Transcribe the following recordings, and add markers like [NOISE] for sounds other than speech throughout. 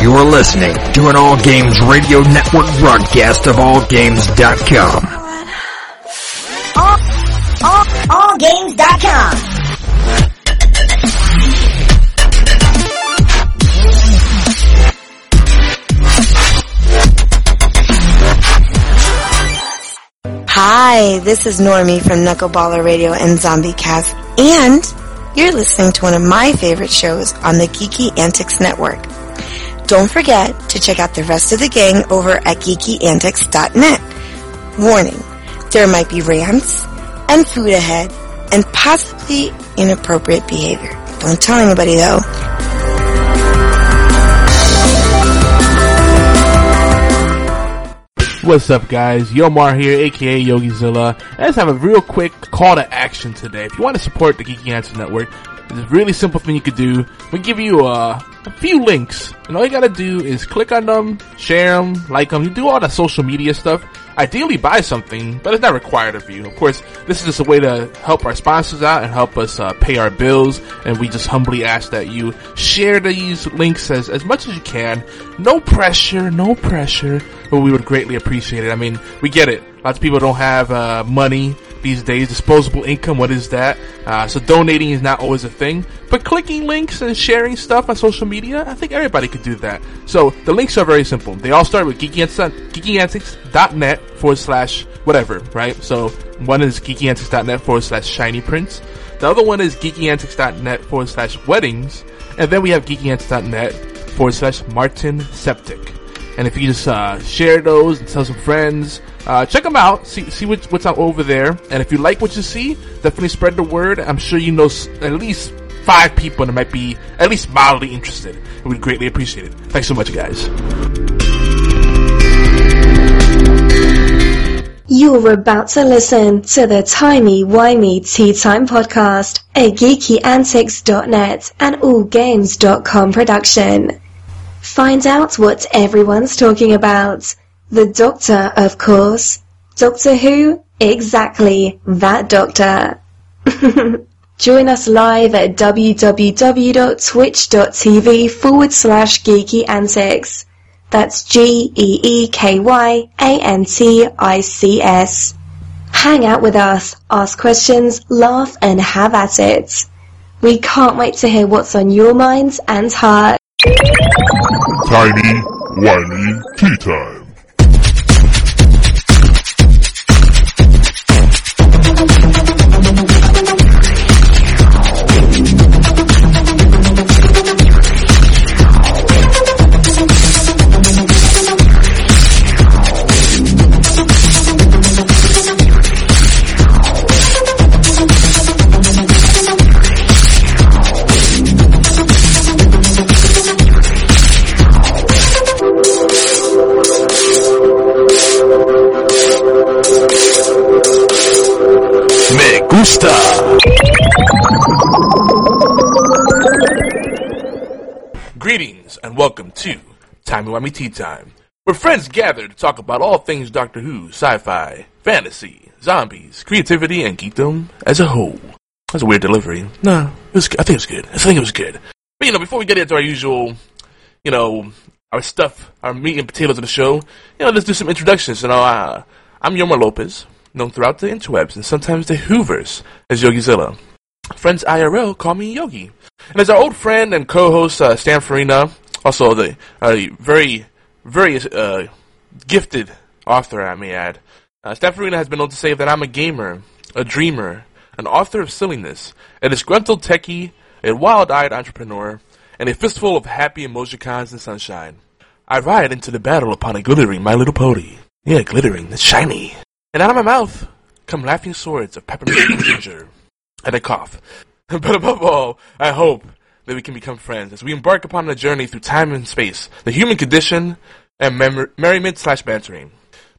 You are listening to an All Games Radio Network broadcast of AllGames.com. All, all, allgames.com. Hi, this is Normie from Knuckleballer Radio and Zombie Cast, and you're listening to one of my favorite shows on the Geeky Antics Network. Don't forget to check out the rest of the gang over at geekyantics.net. Warning, there might be rants and food ahead and possibly inappropriate behavior. Don't tell anybody though. What's up, guys? Yomar here, aka YogiZilla. I just have a real quick call to action today. If you want to support the Geeky Antics Network, it's a really simple thing you could do. We give you uh, a few links, and all you gotta do is click on them, share them, like them. You do all the social media stuff. Ideally, buy something, but it's not required of you. Of course, this is just a way to help our sponsors out and help us uh, pay our bills. And we just humbly ask that you share these links as as much as you can. No pressure, no pressure, but we would greatly appreciate it. I mean, we get it. Lots of people don't have uh, money these days. Disposable income, what is that? Uh, so donating is not always a thing. But clicking links and sharing stuff on social media, I think everybody could do that. So the links are very simple. They all start with geekyantics.net forward slash whatever, right? So one is geekyantics.net forward slash shiny prints. The other one is geekyantics.net forward slash weddings. And then we have geekyantics.net forward slash Martin Septic. And if you just uh, share those and tell some friends, uh, check them out. See see what's, what's out over there. And if you like what you see, definitely spread the word. I'm sure you know at least five people that might be at least mildly interested. We'd greatly appreciate it. Thanks so much, guys. You're about to listen to the Timey Wimey Tea Time Podcast, a geekyantics.net and allgames.com production. Find out what everyone's talking about. The Doctor, of course. Doctor Who? Exactly, that Doctor. [LAUGHS] Join us live at www.twitch.tv forward slash geeky antics. That's G-E-E-K-Y-A-N-T-I-C-S. Hang out with us, ask questions, laugh, and have at it. We can't wait to hear what's on your minds and heart. Tiny, whiny tea time. Wimey Tea Time, where friends gather to talk about all things Doctor Who, sci-fi, fantasy, zombies, creativity, and geekdom as a whole. That's a weird delivery. It was. I think it was good. I think it was good. But you know, before we get into our usual, you know, our stuff, our meat and potatoes of the show, you know, let's do some introductions. You know, uh, I'm Yomar Lopez, known throughout the interwebs and sometimes the Hoovers as YogiZilla. Friends IRL call me Yogi. And as our old friend and co-host uh, Stan Farina, also the uh, very, very uh, gifted author, I may add, uh, Stan Farina has been known to say that I'm a gamer, a dreamer, an author of silliness, a disgruntled techie, a wild-eyed entrepreneur, and a fistful of happy emojicons and sunshine. I ride into the battle upon a glittering My Little Pony. Yeah, glittering, it's shiny. And out of my mouth come laughing swords of peppermint and ginger. And I cough. [LAUGHS] But above all, I hope that we can become friends as we embark upon a journey through time and space, the human condition, and mer- merriment slash bantering.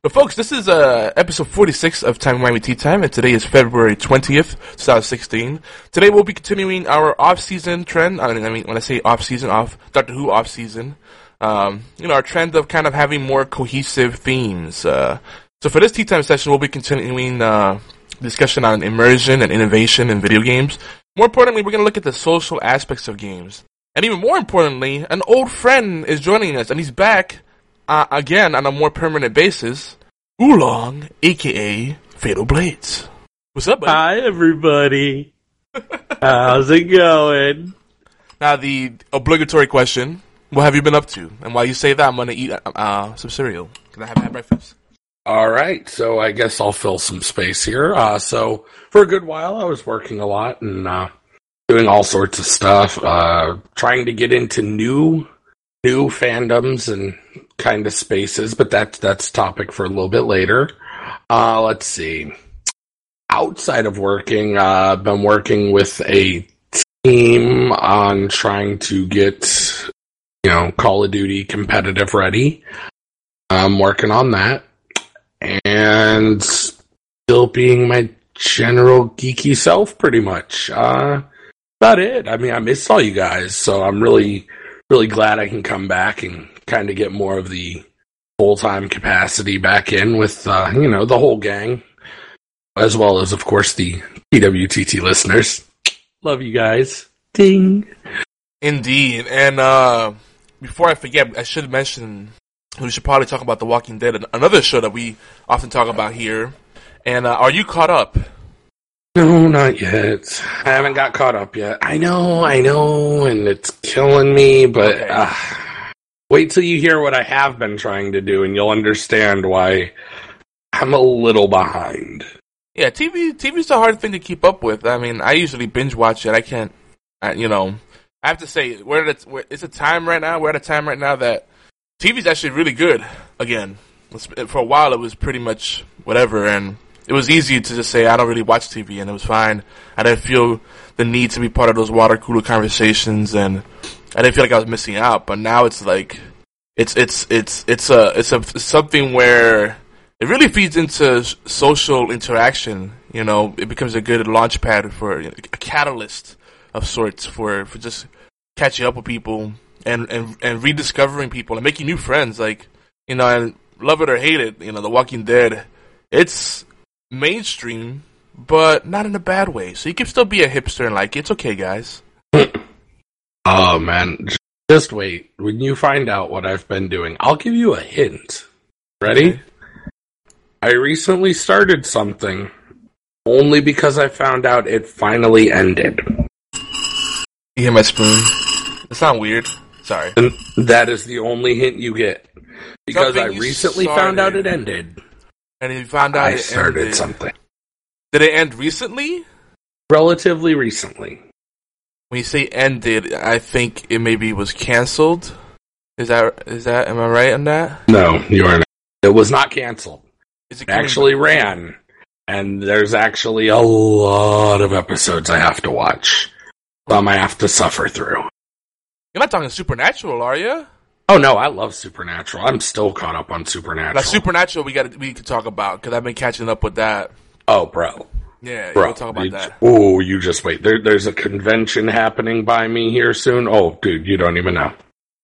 But folks, this is uh, episode 46 of Timey Wimey Tea Time, and today is February 20th, 2016. Today we'll be continuing our off-season trend. I mean, when I say off-season, off Doctor Who off-season, um, you know, our trend of kind of having more cohesive themes. Uh, so for this Tea Time session, we'll be continuing uh, discussion on immersion and innovation in video games. More importantly, we're going to look at the social aspects of games. And even more importantly, an old friend is joining us, and he's back uh, again on a more permanent basis. Oolong, aka Fatal Blades. What's up, buddy? Hi, everybody. [LAUGHS] How's it going? Now, the obligatory question what have you been up to? And while you say that, I'm going to eat uh, some cereal because I haven't had breakfast. All right, so I guess I'll fill some space here. Uh, so for a good while, I was working a lot and uh, doing all sorts of stuff, uh, trying to get into new new fandoms and kind of spaces, but that's that's topic for a little bit later. Uh, let's see. Outside of working, uh, I've been working with a team on trying to get you know Call of Duty competitive ready. I'm working on that and still being my general geeky self pretty much. Uh, about it. I mean, I miss all you guys, so I'm really, really glad I can come back and kind of get more of the full time capacity back in with, uh, you know, the whole gang, as well as, of course, the TWTT listeners. Love you guys. Ding. Indeed. And uh, before I forget, I should mention we should probably talk about The Walking Dead, another show that we often talk about here. And uh, are you caught up? No, not yet. I haven't got caught up yet. I know, I know, and it's killing me, but Okay. uh, wait till you hear what I have been trying to do and you'll understand why I'm a little behind. Yeah, TV TV's a hard thing to keep up with. I mean, I usually binge watch it. I can't, I, you know, I have to say we're at a, we're, it's a time right now. We're at a time right now that TV's actually really good again. For a while, it was pretty much whatever, and it was easy to just say I don't really watch TV, and it was fine. I didn't feel the need to be part of those water cooler conversations, and I didn't feel like I was missing out. But now it's like it's it's it's it's a it's a it's something where it really feeds into social interaction. You know, it becomes a good launch pad for a catalyst of sorts for for just catching up with people and and and rediscovering people and making new friends. Like you know, and love it or hate it, you know, The Walking Dead, it's mainstream, but not in a bad way. So you can still be a hipster and like it's okay, guys. [LAUGHS] Oh man, just wait. When you find out what I've been doing, I'll give you a hint. Ready? Okay. I recently started something only because I found out it finally ended. You hear my spoon? It's not weird. Sorry. And that is the only hint you get. Because Something I recently found out it ended. And you found out I it started ended. something. Did it end recently? Relatively recently. When you say ended, I think it maybe was canceled. Is that is that? Am I right on that? No, you are not. It was not canceled. Is it It actually ran. And there's actually a lot of episodes I have to watch. Some I have to suffer through. You're not talking Supernatural, are you? Oh no, I love Supernatural. I'm still caught up on Supernatural. Now, Supernatural, we got we could talk about because I've been catching up with that. oh, bro. Yeah, Bro, we'll talk about that. Oh, you just wait. There, there's a convention happening by me here soon. Oh, dude, you don't even know.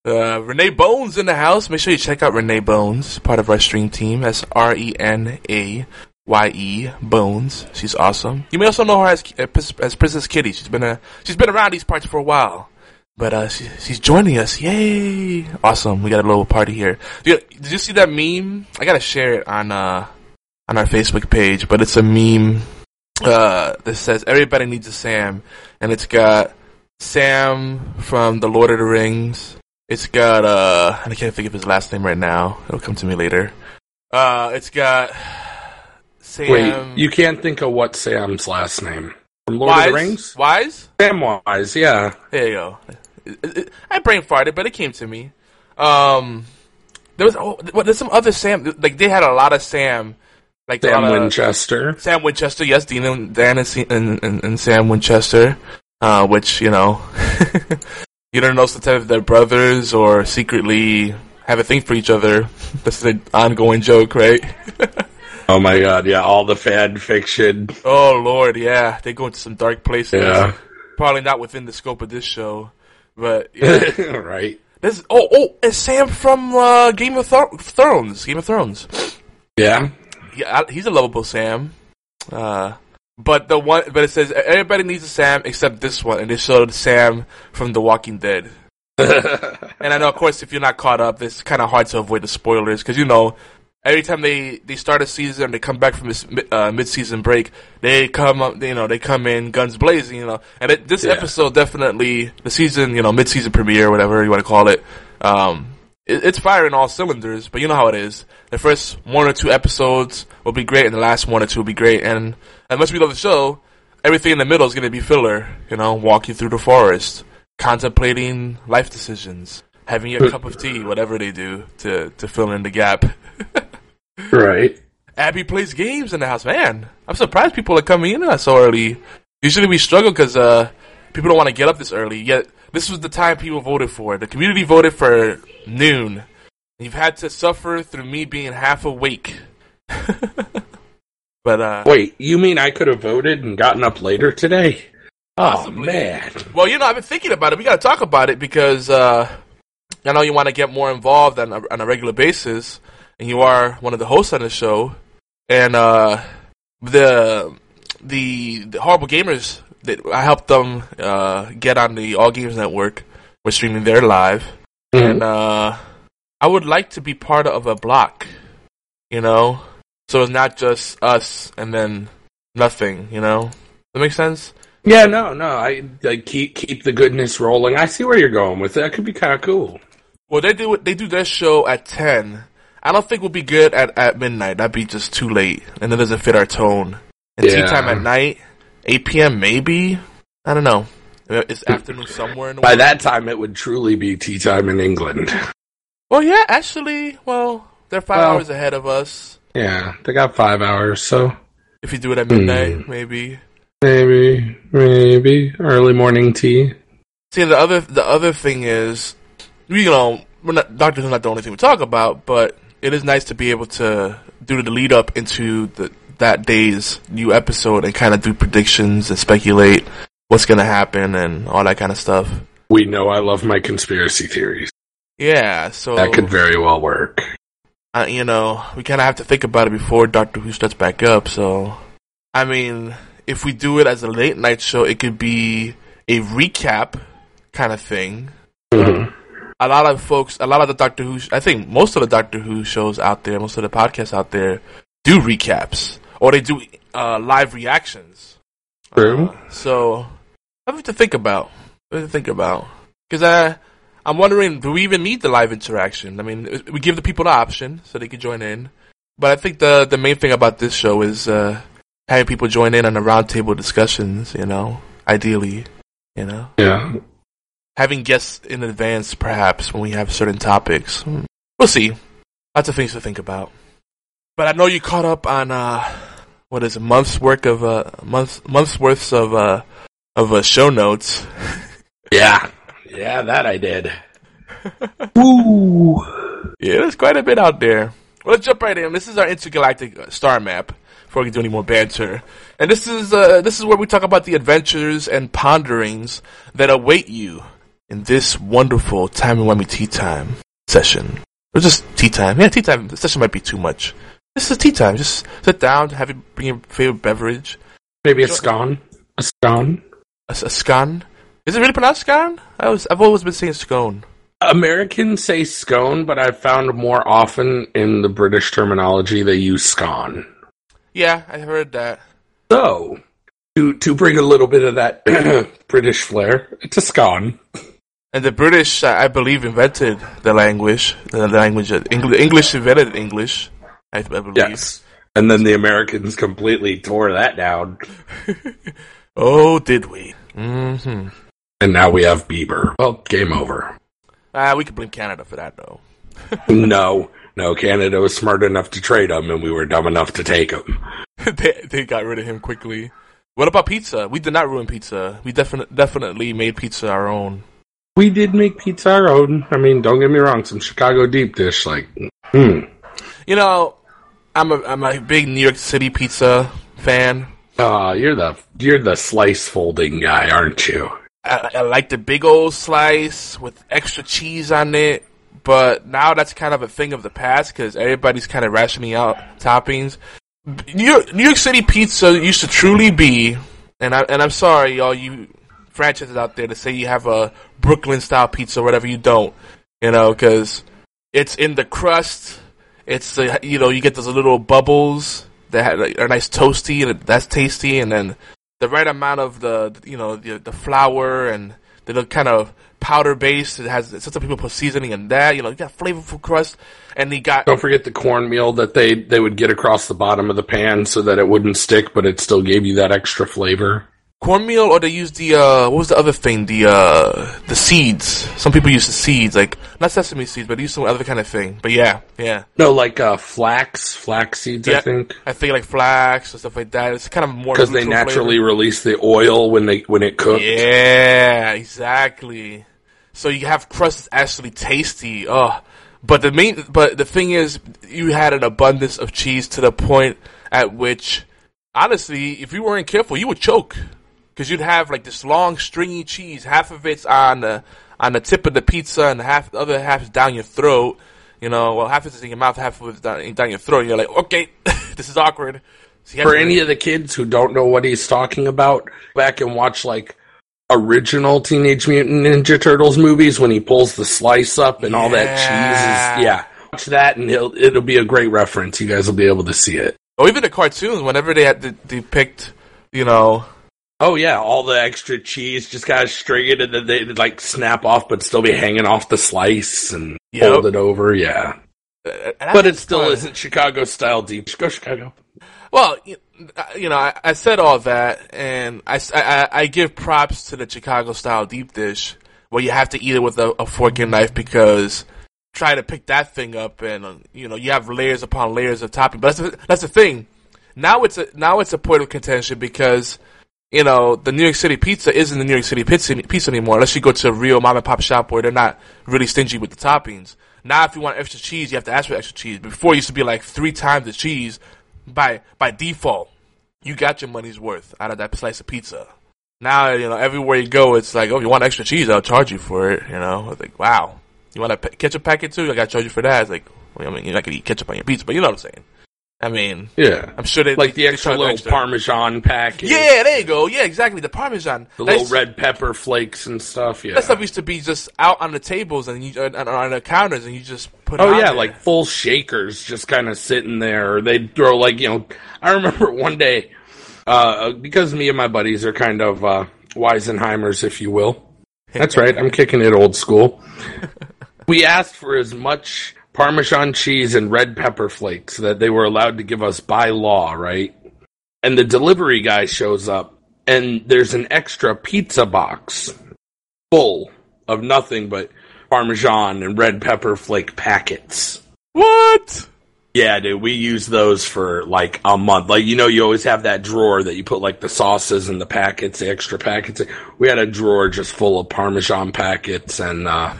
Uh, Renaye Bones in the house. Make sure you check out Renaye Bones, part of our stream team. That's R E N A Y E Bones. She's awesome. You may also know her as as Princess Kitty. She's been a she's been around these parts for a while, but uh, she, she's joining us. Yay! Awesome. We got a little party here. Did you, did you see that meme? I gotta share it on uh on our Facebook page, but it's a meme uh that says everybody needs a Sam, and it's got Sam from the Lord of the Rings. It's got uh I can't think of his last name right now. It'll come to me later. Uh it's got Sam Wait, you can't think of what Sam's last name from Lord Wise? of the Rings? Wise? Samwise, yeah. There you go. I brain farted, but it came to me. Um there was oh, there's some other Sam like they had a lot of Sam like Sam lot of- Winchester. Sam Winchester, yes, Dean and Dan and, and, and, Sam Winchester. uh, which you know, [LAUGHS] you don't know sometimes if they're brothers or secretly have a thing for each other. [LAUGHS] That's an ongoing joke, right? [LAUGHS] Oh my god, yeah, all the fan fiction. oh lord, yeah, they go into some dark places. Yeah. Probably not within the scope of this show, but [LAUGHS] yeah. right. This oh oh, it's Sam from uh, Game of Thro- Thrones. Game of Thrones. Yeah. Yeah, he's a lovable Sam. Uh, but the one, but it says everybody needs a Sam except this one, and they showed Sam from The Walking Dead. [LAUGHS] and I know, of course, if you're not caught up, it's kind of hard to avoid the spoilers because you know, every time they they start a season, they come back from this uh, mid-season break, they come up, you know, they come in guns blazing, you know. And it, this Yeah. episode definitely the season, you know, mid-season premiere, whatever you want to call it. Um, it, it's firing all cylinders, but you know how it is. The first one or two episodes will be great, and the last one or two will be great. And unless we love the show, everything in the middle is going to be filler. You know, walking through the forest, contemplating life decisions, having your cup of tea, whatever they do to to fill in the gap. [LAUGHS] Right. Abby plays games in the house. Man, I'm surprised people are coming in so early. Usually we struggle because uh, people don't want to get up this early. Yet this was the time people voted for. The community voted for noon. You've had to suffer through me being half awake. [LAUGHS] but uh, Wait, you mean I could have voted and gotten up later today? Oh man. well, you know, I've been thinking about it. We got to talk about it because uh, I know you want to get more involved on a, on a regular basis, and you are one of the hosts on the show. And uh, the the the horrible gamers that I helped them uh, get on the All Games Network. We're streaming there live, and uh, I would like to be part of a block. You know, so it's not just us and then nothing. You know, that makes sense. Yeah, no, no. I like keep keep the goodness rolling. I see where you're going with it. That could be kind of cool. Well, they do they do their show at ten. I don't think we'll be good at, at midnight. That'd be just too late, and it doesn't fit our tone. And tea time at night, eight p.m. maybe. I don't know. It's afternoon somewhere in the By world. that time, it would truly be tea time in England. Well, yeah, actually, well, they're five Well- hours ahead of us. Yeah, they got five hours, so If you do it at midnight, Hmm. maybe. maybe, maybe early morning tea. See, the other the other thing is, you know, we're not Doctor Who's not the only thing we talk about, but it is nice to be able to do the lead up into the that day's new episode and kind of do predictions and speculate what's going to happen and all that kind of stuff. We know I love my conspiracy theories. Yeah, so That could very well work. uh, you know, we kind of have to think about it before Doctor Who starts back up. So, I mean, if we do it as a late night show, it could be a recap kind of thing. Mhm. A lot of folks, a lot of the Doctor Who, I think most of the Doctor Who shows out there, most of the podcasts out there, do recaps or they do uh, live reactions. True. Uh, so, I have to think about. I have to think about because I. I'm wondering, do we even need the live interaction? I mean, we give the people the option so they can join in, but I think the the main thing about this show is uh, having people join in on the roundtable discussions. You know, ideally, you know, Yeah. Having guests in advance, perhaps when we have certain topics. Hmm. We'll see. Lots of things to think about. But I know you caught up on uh, what is a month's work of uh, months months worth of uh, of uh, show notes. [LAUGHS] Yeah. Yeah, that I did. [LAUGHS] Woo. Yeah, there's quite a bit out there. Well, let's jump right in. This is our intergalactic uh, star map. Before we do any more banter, and this is uh, this is where we talk about the adventures and ponderings that await you in this wonderful timey wimey tea time session. Or just tea time. Yeah, tea time. The session might be too much. This is tea time. Just sit down, have you bring your favorite beverage. Maybe a scone. A scone. A, a scone. Is it really pronounced scone? I was, I've always been saying scone. Americans say scone, but I've found more often in the British terminology they use scone. Yeah, I heard that. So, to to bring a little bit of that [CLEARS THROAT] British flair, it's a scone. And the British, uh, I believe, invented the language. The language, uh, English, English invented English. I, believe. Yes. And then the Americans completely tore that down. [LAUGHS] Oh, did we? Mm-hmm. And now we have Bieber. Well, game over. Ah, we could blame Canada for that, though. [LAUGHS] no, no, Canada was smart enough to trade him, and we were dumb enough to take him. [LAUGHS] they they got rid of him quickly. What about pizza? We did not ruin pizza. We definitely definitely made pizza our own. We did make pizza our own. I mean, don't get me wrong, some Chicago deep dish, like, hmm. You know, I'm a I'm a big New York City pizza fan. Uh, you're the you're the slice folding guy, aren't you? I, I like the big old slice with extra cheese on it, but now that's kind of a thing of the past because everybody's kind of rationing out toppings. New York, New York City pizza used to truly be, and I and I'm sorry, y'all, you franchises out there to say you have a Brooklyn style pizza or whatever. You don't, you know, because it's in the crust. It's the you know you get those little bubbles that are nice toasty and that's tasty, and then the right amount of the you know the, the flour and the little kind of powder base. It has some people put seasoning in that. You know, you got flavorful crust, and you got Don't forget the cornmeal that they they would get across the bottom of the pan so that it wouldn't stick, but it still gave you that extra flavor. Cornmeal, or they use the uh, what was the other thing? The uh, the seeds. Some people use the seeds, like not sesame seeds, but they use some other kind of thing. But yeah, yeah, No, like uh, flax, flax seeds, yeah. I think, I think like flax and stuff like that. It's kind of more because they naturally flavor. release the oil when they when it cooked. Yeah, exactly. So you have crust that's actually tasty. Oh, but the main, but the thing is, you had an abundance of cheese to the point at which, honestly, if you weren't careful, you would choke because you'd have like this long stringy cheese. Half of it's on the on the tip of the pizza, and half the other half is down your throat. You know, well, half of it's in your mouth, half of it's down, down your throat. And you're like, okay, [LAUGHS] this is awkward. So For any of the kids who don't know what he's talking about, back and watch like original Teenage Mutant Ninja Turtles movies when he pulls the slice up and all that cheese is yeah. Watch that and it'll it'll be a great reference. You guys will be able to see it. or even the cartoons, whenever they had to depict, you know, Oh yeah, all the extra cheese just got string it and then they like snap off but still be hanging off the slice and Yep. fold it over, yeah. But it still isn't Chicago style deep. Go Chicago. Well, you you know, I, I said all that, and I I give props to the Chicago style deep dish, where you have to eat it with a, a fork and knife because try to pick that thing up, and uh, you know, you have layers upon layers of topping. But that's the, that's the thing. Now it's a now it's a point of contention because you know the New York City pizza isn't the New York City pizza, pizza anymore, unless you go to a real mom and pop shop where they're not really stingy with the toppings. Now, if you want extra cheese, you have to ask for extra cheese. Before, it used to be like three times the cheese by by default. You got your money's worth out of that slice of pizza. Now, you know, everywhere you go, it's like, oh, you want extra cheese? I'll charge you for it. You know, it's like, wow. You want a ketchup packet too? I got to charge you for that. It's like, well, I mean, you're not gonna eat ketchup on your pizza, but you know what I'm saying. I mean, Yeah. I'm sure they Like the extra little extra. Parmesan package. Yeah, there you go. Yeah, exactly. The Parmesan. The That's- little red pepper flakes and stuff, yeah. That stuff used to be just out on the tables and you and on the counters, and you just put. it Oh yeah, there. like full shakers just kind of sitting there. Or they'd throw like you know. I remember [LAUGHS] one day uh, because me and my buddies are kind of uh, Weisenheimers, if you will. [LAUGHS] That's right. I'm kicking it old school. [LAUGHS] we asked for as much Parmesan cheese and red pepper flakes that they were allowed to give us by law, right? And the delivery guy shows up, and there's an extra pizza box full of nothing but Parmesan and red pepper flake packets. what? Yeah, dude, we use those for like a month. Like, you know, you always have that drawer that you put like the sauces and the packets, the extra packets. We had a drawer just full of Parmesan packets and uh,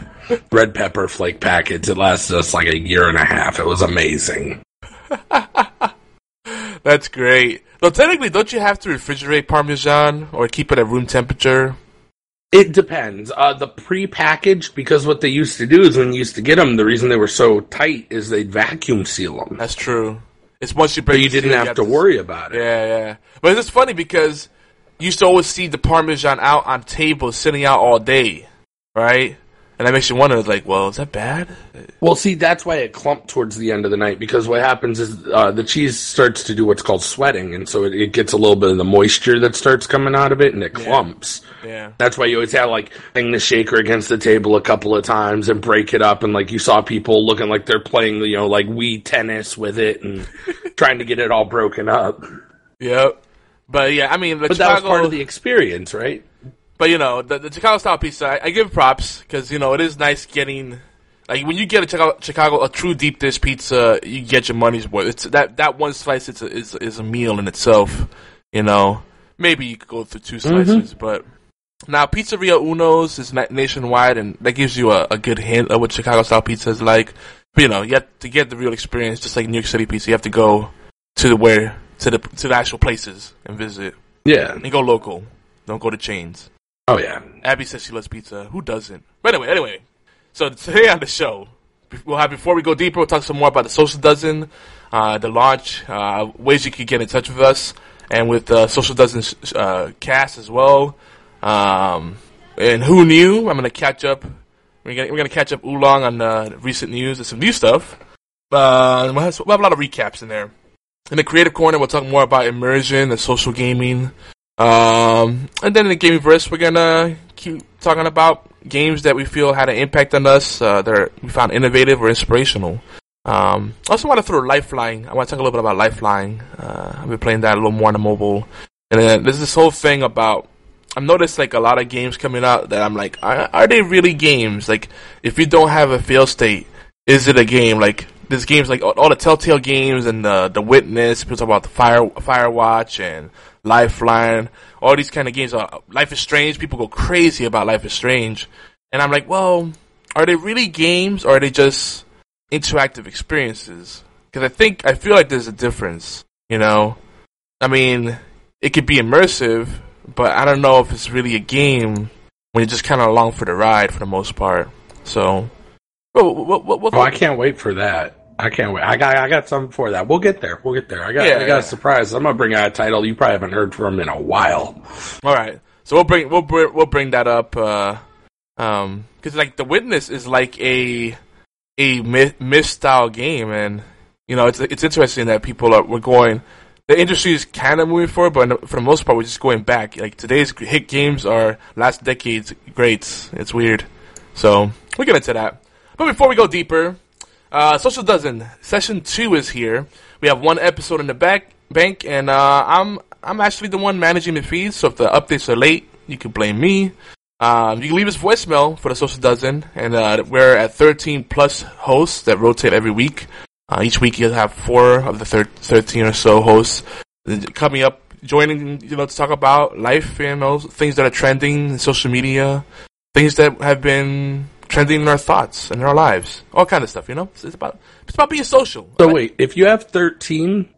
red pepper flake packets. It lasted us like a year and a half. It was amazing. [LAUGHS] That's great. Though technically, don't you have to refrigerate Parmesan or keep it at room temperature? It depends. Uh, the pre-packaged, because what they used to do is when you used to get them, the reason they were so tight is they'd vacuum seal them. That's true. It's once you So you didn't seal, have to worry about it. Yeah, yeah. But it's funny because you used to always see the Parmesan out on tables, sitting out all day, right? And that makes you wonder, like, well, is that bad? Well, see, that's why it clumped towards the end of the night because what happens is uh, the cheese starts to do what's called sweating, and so it, it gets a little bit of the moisture that starts coming out of it, and it clumps. Yeah. That's why you always have like hang the shaker against the table a couple of times and break it up, and like you saw people looking like they're playing, you know, like Wii tennis with it and [LAUGHS] trying to get it all broken up. Yep. But yeah, I mean, the But that was part of the experience, right? But you know, the, the Chicago style pizza, I, I give props because you know it is nice getting like when you get a Chicago, Chicago a true deep dish pizza, you get your money's worth. It's that that one slice it's a, is is a meal in itself, you know. maybe you could go through two mm-hmm. slices. But now Pizzeria Uno's is na- nationwide, and that gives you a, a good hint of what Chicago style pizza is like. But you know, you have to get the real experience, just like New York City pizza. You have to go to the where to the to the actual places and visit. Yeah. And go local. Don't go to chains. Oh yeah. Abby says she loves pizza. Who doesn't? But anyway, anyway. So today on the show, we'll have before we go deeper, we'll talk some more about the Social Dozen, uh, the launch, uh, ways you can get in touch with us, and with uh, Social Dozen uh, cast as well. Um, and who knew? I'm gonna catch up. We're gonna we're gonna catch up oolong on uh, recent news and some new stuff. Uh, we'll have, we'll have a lot of recaps in there. In the creative corner, we'll talk more about immersion and social gaming. Um, and then in the gaming verse, we're gonna keep talking about games that we feel had an impact on us, uh, that we found innovative or inspirational. Um, I also want to throw Lifeline. I want to talk a little bit about Lifeline. Uh, I've been playing that a little more on the mobile. And then there's this whole thing about, I've noticed like a lot of games coming out that I'm like, are, are they really games? Like, if you don't have a fail state, is it a game? Like, there's games like all, all the Telltale games and the the Witness. People talk about the Fire Firewatch and Lifeline. All these kind of games. Are, Life is Strange. People go crazy about Life is Strange, and I'm like, well, are they really games or are they just interactive experiences? Because I think I feel like there's a difference. You know, I mean, it could be immersive, but I don't know if it's really a game when you're just kind of along for the ride for the most part. So. Well, what, what, what, oh, I can't wait for that. I can't wait. I got I got something for that. We'll get there. We'll get there. I got Yeah, I got yeah. a surprise. I'm gonna bring out a title you probably haven't heard from in a while. All right, so we'll bring we'll bring, we'll bring that up. Uh, um, because like the witness is like a a Myst, Myst style game, and you know it's it's interesting that people are we're going. The industry is kind of moving forward, but for the most part, we're just going back. Like today's hit games are last decade's greats. It's weird. So we'll get into that. But before we go deeper, uh, Social Dozen session two is here. We have one episode in the back bank, and uh, I'm I'm actually the one managing the feed. So if the updates are late, you can blame me. Um, you can leave us voicemail for the Social Dozen, and uh, we're at 13 plus hosts that rotate every week. Uh, each week you'll have four of the thir- 13 or so hosts coming up, joining you know to talk about life, you know, things that are trending in social media, things that have been trending in our thoughts and in our lives, all kind of stuff. You know, it's, it's about it's about being social. So wait, if you have 13,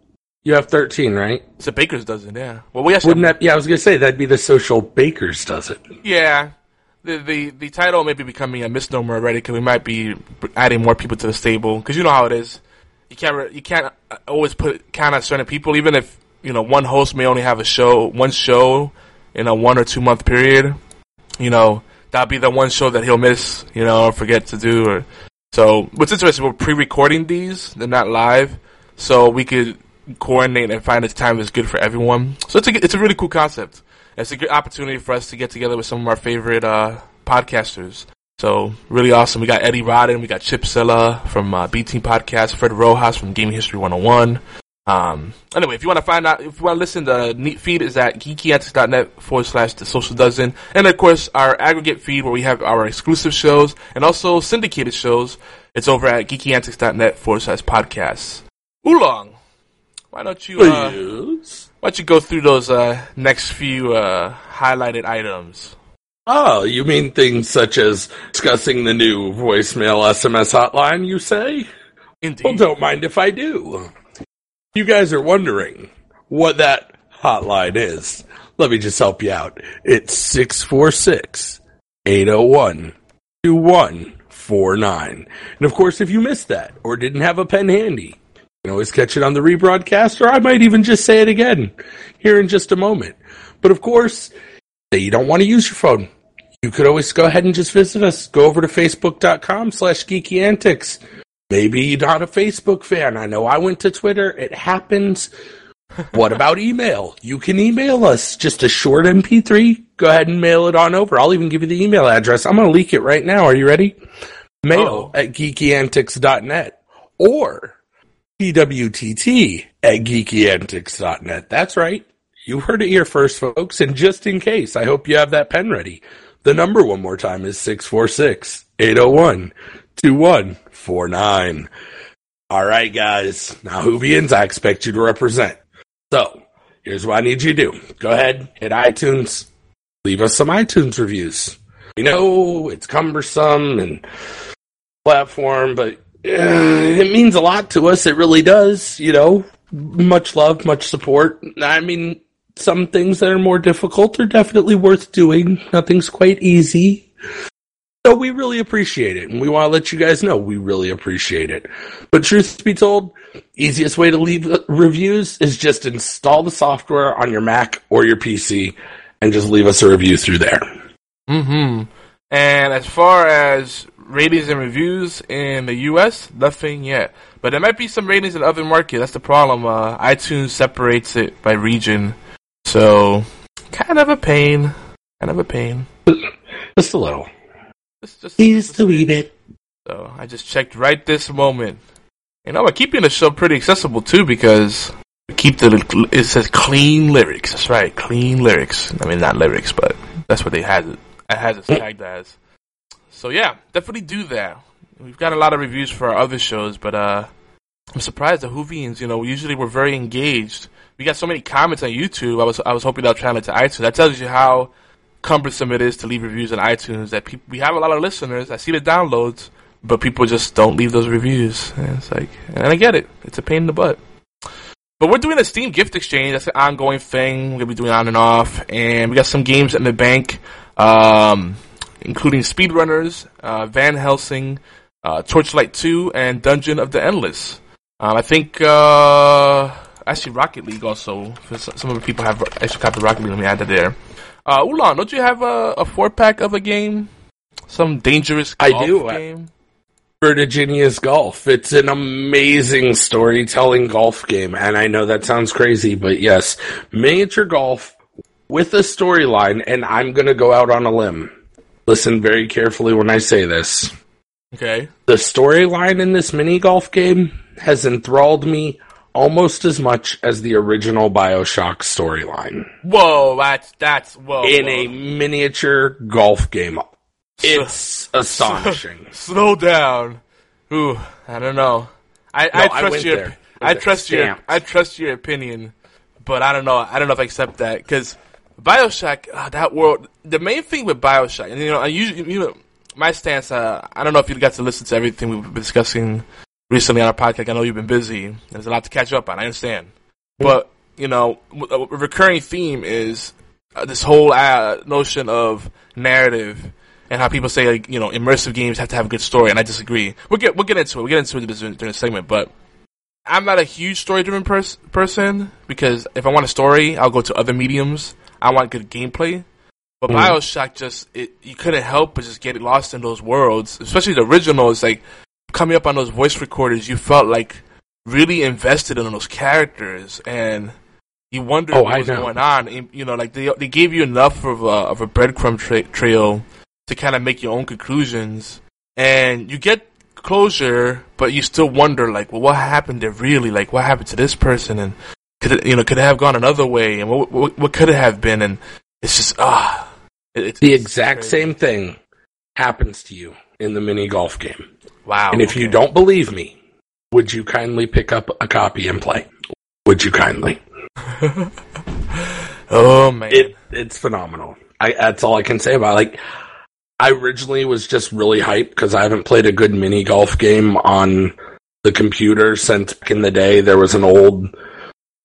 you have 13, right? It's a baker's dozen, yeah. Well, we actually Wouldn't that? Yeah, I was gonna say that'd be the social bakers it. Yeah. The, the the title may be becoming a misnomer already because we might be adding more people to the stable because you know how it is. You can't re- you can't uh, always put count on certain people even if you know one host may only have a show one show in a one or two month period. You know that'll be the one show that he'll miss. You know or forget to do. Or so what's interesting we're pre-recording these they're not live so we could coordinate and find a time that's good for everyone. So it's a it's a really cool concept. It's a good opportunity for us to get together with some of our favorite uh, podcasters. So really awesome. We got Eddie Rodden, we got Chip Silla from uh, B Team Podcast, Fred Rojas from Gaming History 101. Um, anyway, if you want to find out, if you want to listen, the neat feed is at geekyantics.net forward slash the social dozen. And of course, our aggregate feed where we have our exclusive shows and also syndicated shows. It's over at geekyantics.net forward slash podcasts. Oolong, why don't you, uh, why don't you go through those, uh, next few, uh, highlighted items? Oh, you mean things such as discussing the new voicemail SMS hotline, you say? Indeed. Well, don't mind if I do. You guys are wondering what that hotline is. Let me just help you out. It's 646 801 2149. And of course, if you missed that or didn't have a pen handy, you can always catch it on the rebroadcast, or I might even just say it again here in just a moment. But of course, say you don't want to use your phone. You could always go ahead and just visit us. Go over to facebook.com slash geeky antics. Maybe you're not a Facebook fan. I know I went to Twitter. It happens. what about email? You can email us just a short MP3. Go ahead and mail it on over. I'll even give you the email address. I'm going to leak it right now. Are you ready? Mail oh. at geekyantics.net or TWTT at geekyantics.net. That's right. You heard it here first, folks. And just in case, I hope you have that pen ready. The number one more time is 646 801 2149. All right, guys. Now, Whovians, I expect you to represent. So, here's what I need you to do. Go ahead, hit iTunes, leave us some iTunes reviews. You know it's cumbersome and platform, but uh, it means a lot to us. It really does. You know, much love, much support. I mean, some things that are more difficult are definitely worth doing. Nothing's quite easy. So we really appreciate it, and we want to let you guys know we really appreciate it. But truth be told, easiest way to leave reviews is just install the software on your Mac or your PC and just leave us a review through there. Mm-hmm. And as far as ratings and reviews in the U.S., nothing yet. But there might be some ratings in other markets. That's the problem. Uh, iTunes separates it by region, so kind of a pain. Kind of a pain. Just a little. Just, just, Just a wee bit. So I just checked right this moment. You know, we're keeping the show pretty accessible too because we keep the it says clean lyrics. That's right, clean lyrics. I mean, not lyrics, but that's what they had it. It has it tagged as. So yeah, definitely do that. We've got a lot of reviews for our other shows, but uh, I'm surprised the Whovians. You know, usually we're very engaged. We got so many comments on YouTube. I was I was hoping they'll translate to iTunes. That tells you how cumbersome it is to leave reviews on iTunes. That people, we have a lot of listeners. I see the downloads, but people just don't leave those reviews. And it's like, and I get it. It's a pain in the butt. But we're doing a Steam gift exchange. That's an ongoing thing. We're gonna be doing on and off, and we got some games in the bank, um, including Speedrunners, uh, Van Helsing, uh, Torchlight 2, and Dungeon of the Endless. Um, I think uh, actually Rocket League also. Some of the people have copy of Rocket League. Let me add that there. Uh, Oolong, don't you have a, a four pack of a game? Some dangerous I do. game. Vertiginous Golf. It's an amazing storytelling golf game, and I know that sounds crazy, but yes, miniature golf with a storyline, and I'm gonna go out on a limb. Listen very carefully when I say this. Okay. The storyline in this mini golf game has enthralled me almost as much as the original Bioshock storyline Whoa, that's that's whoa. in whoa. a miniature golf game. It's astonishing. [LAUGHS] slow down. Ooh, I don't know. I, No, I I trust went your there. I trust your. I trust your opinion, but I don't know. I don't know if I accept that because Bioshock, uh, that world. The main thing with Bioshock, and you know, I usually you know my stance. Uh, I don't know if you got to listen to everything we've been discussing recently on our podcast. I know you've been busy. There's a lot to catch up on. I understand, but you know, a recurring theme is uh, this whole uh, notion of narrative and how people say like you know immersive games have to have a good story, and I disagree. We'll get we'll get into it. We'll get into it during during the segment, but I'm not a huge story driven pers- person because if I want a story, I'll go to other mediums. I want good gameplay. But Bioshock just it you couldn't help but just get lost in those worlds, especially the original. It's like coming up on those voice recorders, you felt like really invested in those characters and. You wondered Oh, what was going on. And, you know, like they they gave you enough of a of a breadcrumb tra- trail to kind of make your own conclusions, and you get closure, but you still wonder, like, well, what happened there really? Like, what happened to this person? And could it, you know, could it have gone another way? And what what, what could it have been? And it's just ah, it, it's The exact same thing happens to you in the mini golf game. Wow. And if you don't believe me, would you kindly pick up a copy and play? Would you kindly? [LAUGHS] oh man, It it's phenomenal. I that's all I can say about it. like I originally was just really hyped because I haven't played a good mini golf game on the computer since back in the day. There was an old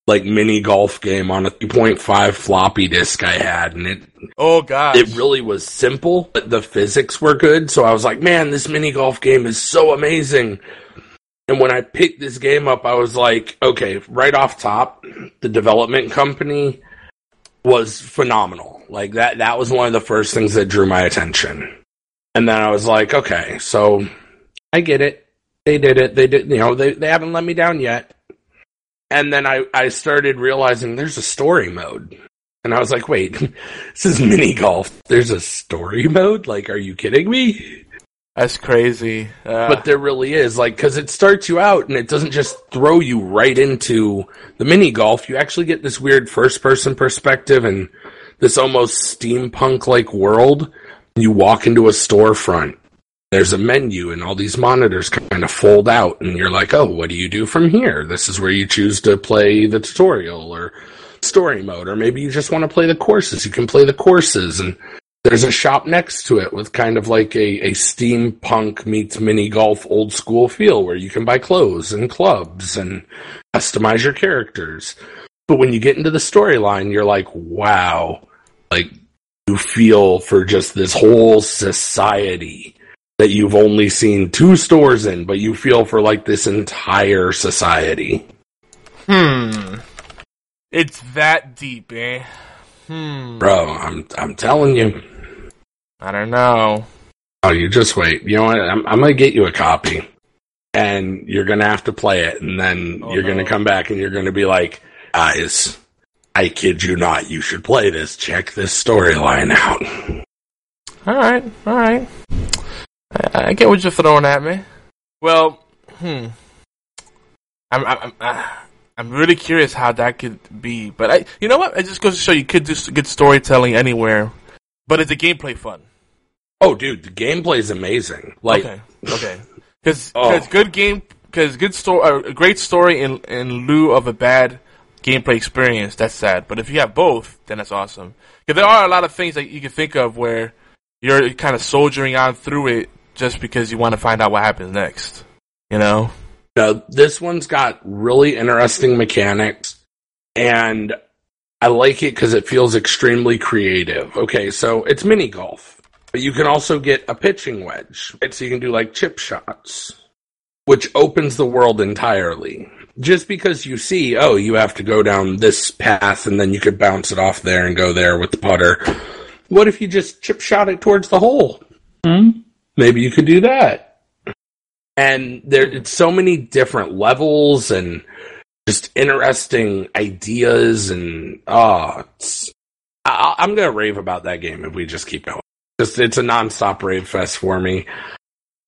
like mini golf game on a 3.5 floppy disk I had, and it oh god, it really was simple, but the physics were good. So I was like, man, this mini golf game is so amazing. And when I picked this game up, I was like, okay, right off top, the development company was phenomenal. Like that, that was one of the first things that drew my attention. And then I was like, okay, so I get it. They did it. They did, you know, they, they haven't let me down yet. And then I, I started realizing there's a story mode. And I was like, wait, [LAUGHS] this is mini golf. There's a story mode? Like, are you kidding me? that's crazy. Uh, But there really is, like, because it starts you out and it doesn't just throw you right into the mini golf. You actually get this weird first person perspective and this almost steampunk like world. You walk into a storefront. There's a menu and all these monitors kind of fold out and you're like, oh, what do you do from here? This is where you choose to play the tutorial or story mode, or maybe you just want to play the courses. You can play the courses, and there's a shop next to it with kind of like a, a steampunk meets mini golf old school feel where you can buy clothes and clubs and customize your characters. But when you get into the storyline, you're like, wow, like you feel for just this whole society that you've only seen two stores in, but you feel for like this entire society. Hmm. It's that deep, eh? Hmm. Bro, I'm I'm telling you. I don't know. Oh, you just wait. You know what? I'm I'm gonna get you a copy, and you're gonna have to play it, and then Oh, you're gonna come back and you're gonna be like, guys, I kid you not, you should play this. Check this storyline out. All right, all right. I, I get what you're throwing at me. Well, hmm. I'm I'm I'm, uh, I'm really curious how that could be, but I, you know what? It just goes to show you could do s- good storytelling anywhere, but it's a gameplay fun. Oh, dude, the gameplay is amazing. Like, okay, okay, [LAUGHS] because Oh. good game, because good story, uh, a great story in in lieu of a bad gameplay experience. That's sad, but if you have both, then that's awesome. Because there are a lot of things that you can think of where you're kind of soldiering on through it just because you want to find out what happens next. You know? No, this one's got really interesting mechanics, and I like it because it feels extremely creative. Okay, so it's mini golf, but you can also get a pitching wedge, right? So you can do like chip shots, which opens the world entirely. Just because you see, oh, you have to go down this path and then you could bounce it off there and go there with the putter. What if you just chip shot it towards the hole? Hmm? Maybe you could do that. And there it's so many different levels and just interesting ideas and oh I, i'm gonna rave about that game if we just keep going. Just it's a non-stop rave fest for me.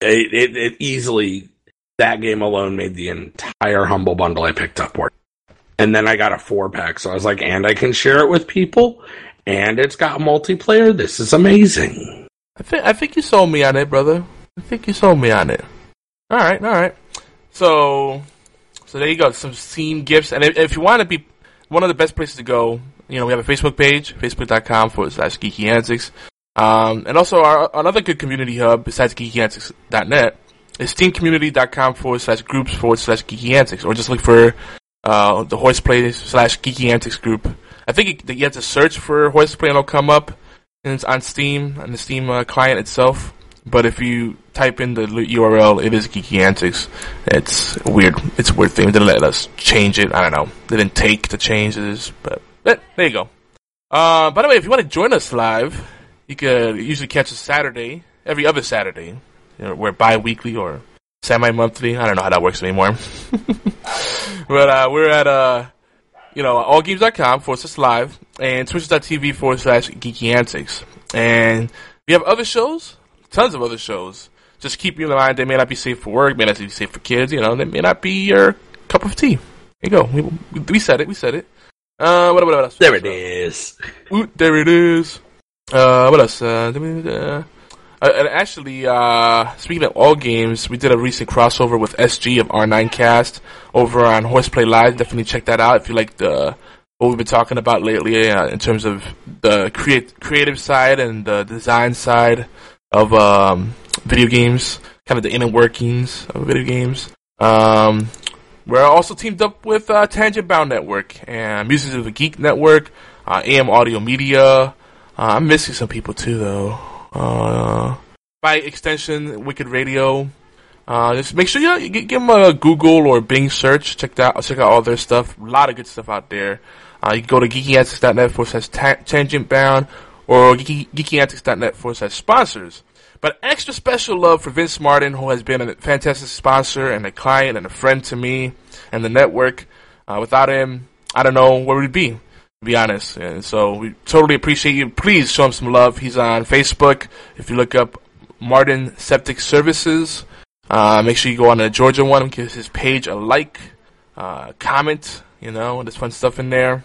It, it, it easily that game alone made the entire humble bundle i picked up worth. And then i got a four pack so i was like and i can share it with people and it's got multiplayer. This is amazing I think I think you sold me on it, brother. I think you sold me on it. All right, all right. So, so there you go. Some Steam gifts, and if, if you want to be one of the best places to go, you know, we have a Facebook page, facebook.com forward slash geeky antics. Um, and also our another good community hub besides geekyantics.net is steamcommunity.com forward slash groups forward slash geeky antics, or just look for uh, the horseplay slash geeky antics group. I think it, you have to search for horseplay and it'll come up and it's on Steam on the Steam uh, client itself. But if you type in the URL, it is Geeky Antics. It's weird. It's weird thing. They didn't let us change it. I don't know. They didn't take the changes, but eh, there you go. Uh, by the way, if you want to join us live, you could usually catch us Saturday, every other Saturday. You know, we're bi-weekly or semi-monthly. I don't know how that works anymore. [LAUGHS] but uh, we're at uh, you know, allgames.com forward slash live and twitch.tv forward slash geeky antics. And we have other shows, tons of other shows. Just keep in mind they may not be safe for work, may not be safe for kids, you know, they may not be your cup of tea. There you go. We, we, said it, we said it. Uh, what, what else? there it is Ooh, there it is. Uh, what else? Uh, uh, and actually, uh, speaking of all games, we did a recent crossover with SG of R9 Cast over on Horseplay Live. Definitely check that out if you like the what we've been talking about lately uh, in terms of the create, creative side and the design side of um, video games, kind of the inner workings of video games. Um, we're also teamed up with uh, Tangent Bound Network and Musings of the Geek Network, uh, AM Audio Media. Uh, I'm missing some people too, though. Uh, by extension, Wicked Radio. Uh, just make sure you, you give them a Google or Bing search. Check that. Check out all their stuff. A lot of good stuff out there. Uh, you can go to geekyantics.net forward slash ta- tangent bound or geeky, geekyantics.net forward slash sponsors. But extra special love for Vince Martin, who has been a fantastic sponsor and a client and a friend to me and the network. Uh, without him, I don't know where we'd be, be honest. And so we totally appreciate you. Please show him some love. He's on Facebook. If you look up Martin Septic Services, uh, make sure you go on the Georgia one give his page a like, uh, comment, you know, there's fun stuff in there.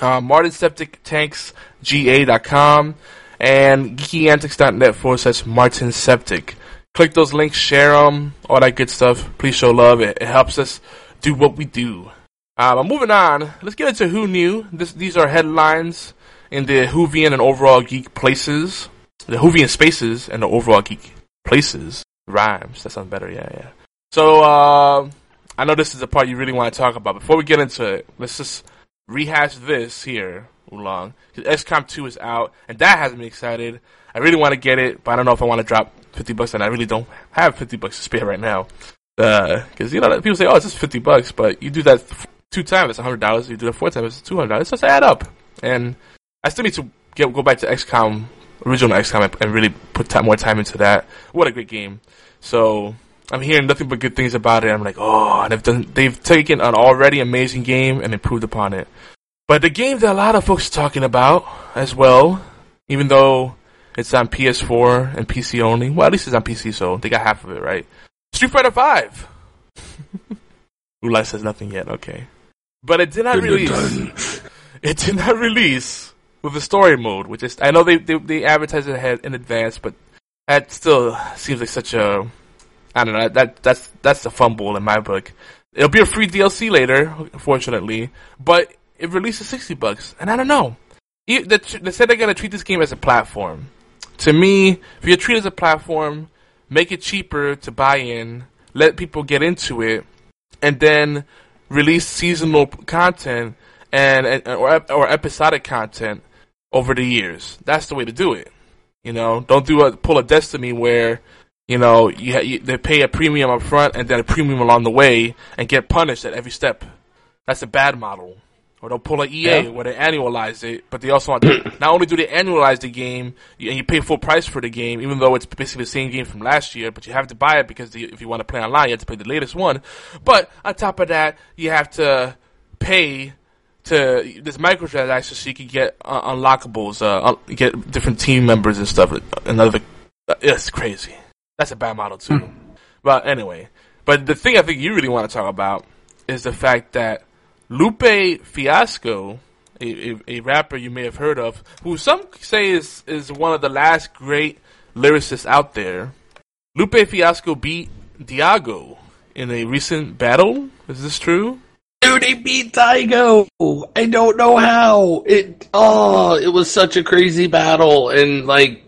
Uh, Martin Septic Tanks GA.com and geekyantics.net forward slash Martin Septic. Click those links, share them, all that good stuff. Please show love. It, it helps us do what we do. Um, moving on. Let's get into who knew. This, these are headlines in the Whovian and overall geek places. The Whovian spaces and the overall geek places. Rhymes. That sounds better. Yeah, yeah. So, uh, I know this is the part you really want to talk about. Before we get into it, let's just rehash this here, Oolong. Because XCOM 2 is out, and that has me excited. I really want to get it, but I don't know if I want to drop 50 bucks, and I really don't have 50 bucks to spare right now. Because, uh, you know, people say, oh, it's just 50 bucks, but you do that two times, it's $100. You do it four times, it's $200. It's just add up. And I still need to get, go back to XCOM, original XCOM, and really put more time into that. What a great game. So, I'm hearing nothing but good things about it. I'm like, oh, they've done, they've taken an already amazing game and improved upon it. But the game that a lot of folks are talking about as well, even though it's on PS4 and PC only, well, at least it's on PC, so they got half of it, right? Street Fighter Five. [LAUGHS] Ulai says nothing yet. Okay, but it did not release. [LAUGHS] it did not release with the story mode, which is I know they they, they advertised it ahead in advance, but that still seems like such a I don't know that that's that's a fumble in my book. It'll be a free DLC later, fortunately, but it releases sixty bucks, and I don't know. They said they're gonna treat this game as a platform. To me, if you treat it as a platform, make it cheaper to buy in, let people get into it, and then release seasonal content and, and or or episodic content over the years. That's the way to do it. You know, don't do a pull a Destiny where you know you, you they pay a premium up front and then a premium along the way and get punished at every step. That's a bad model. Or they'll pull an EA yeah. where they annualize it, but they also want to, [CLEARS THROAT] not only do they annualize the game and you pay full price for the game, even though it's basically the same game from last year, but you have to buy it because the, if you want to play online, you have to play the latest one. But on top of that, you have to pay to this microtransactions so you can get uh, unlockables, uh, get different team members and stuff. Another, uh, it's crazy. That's a bad model too. Mm. But anyway, but the thing I think you really want to talk about is the fact that Lupe Fiasco, a, a, a, rapper you may have heard of, who some say is, is one of the last great lyricists out there. Lupe Fiasco beat Daigo in a recent battle. Is this true? Dude, he beat Daigo. I don't know how. It oh, it was such a crazy battle, and like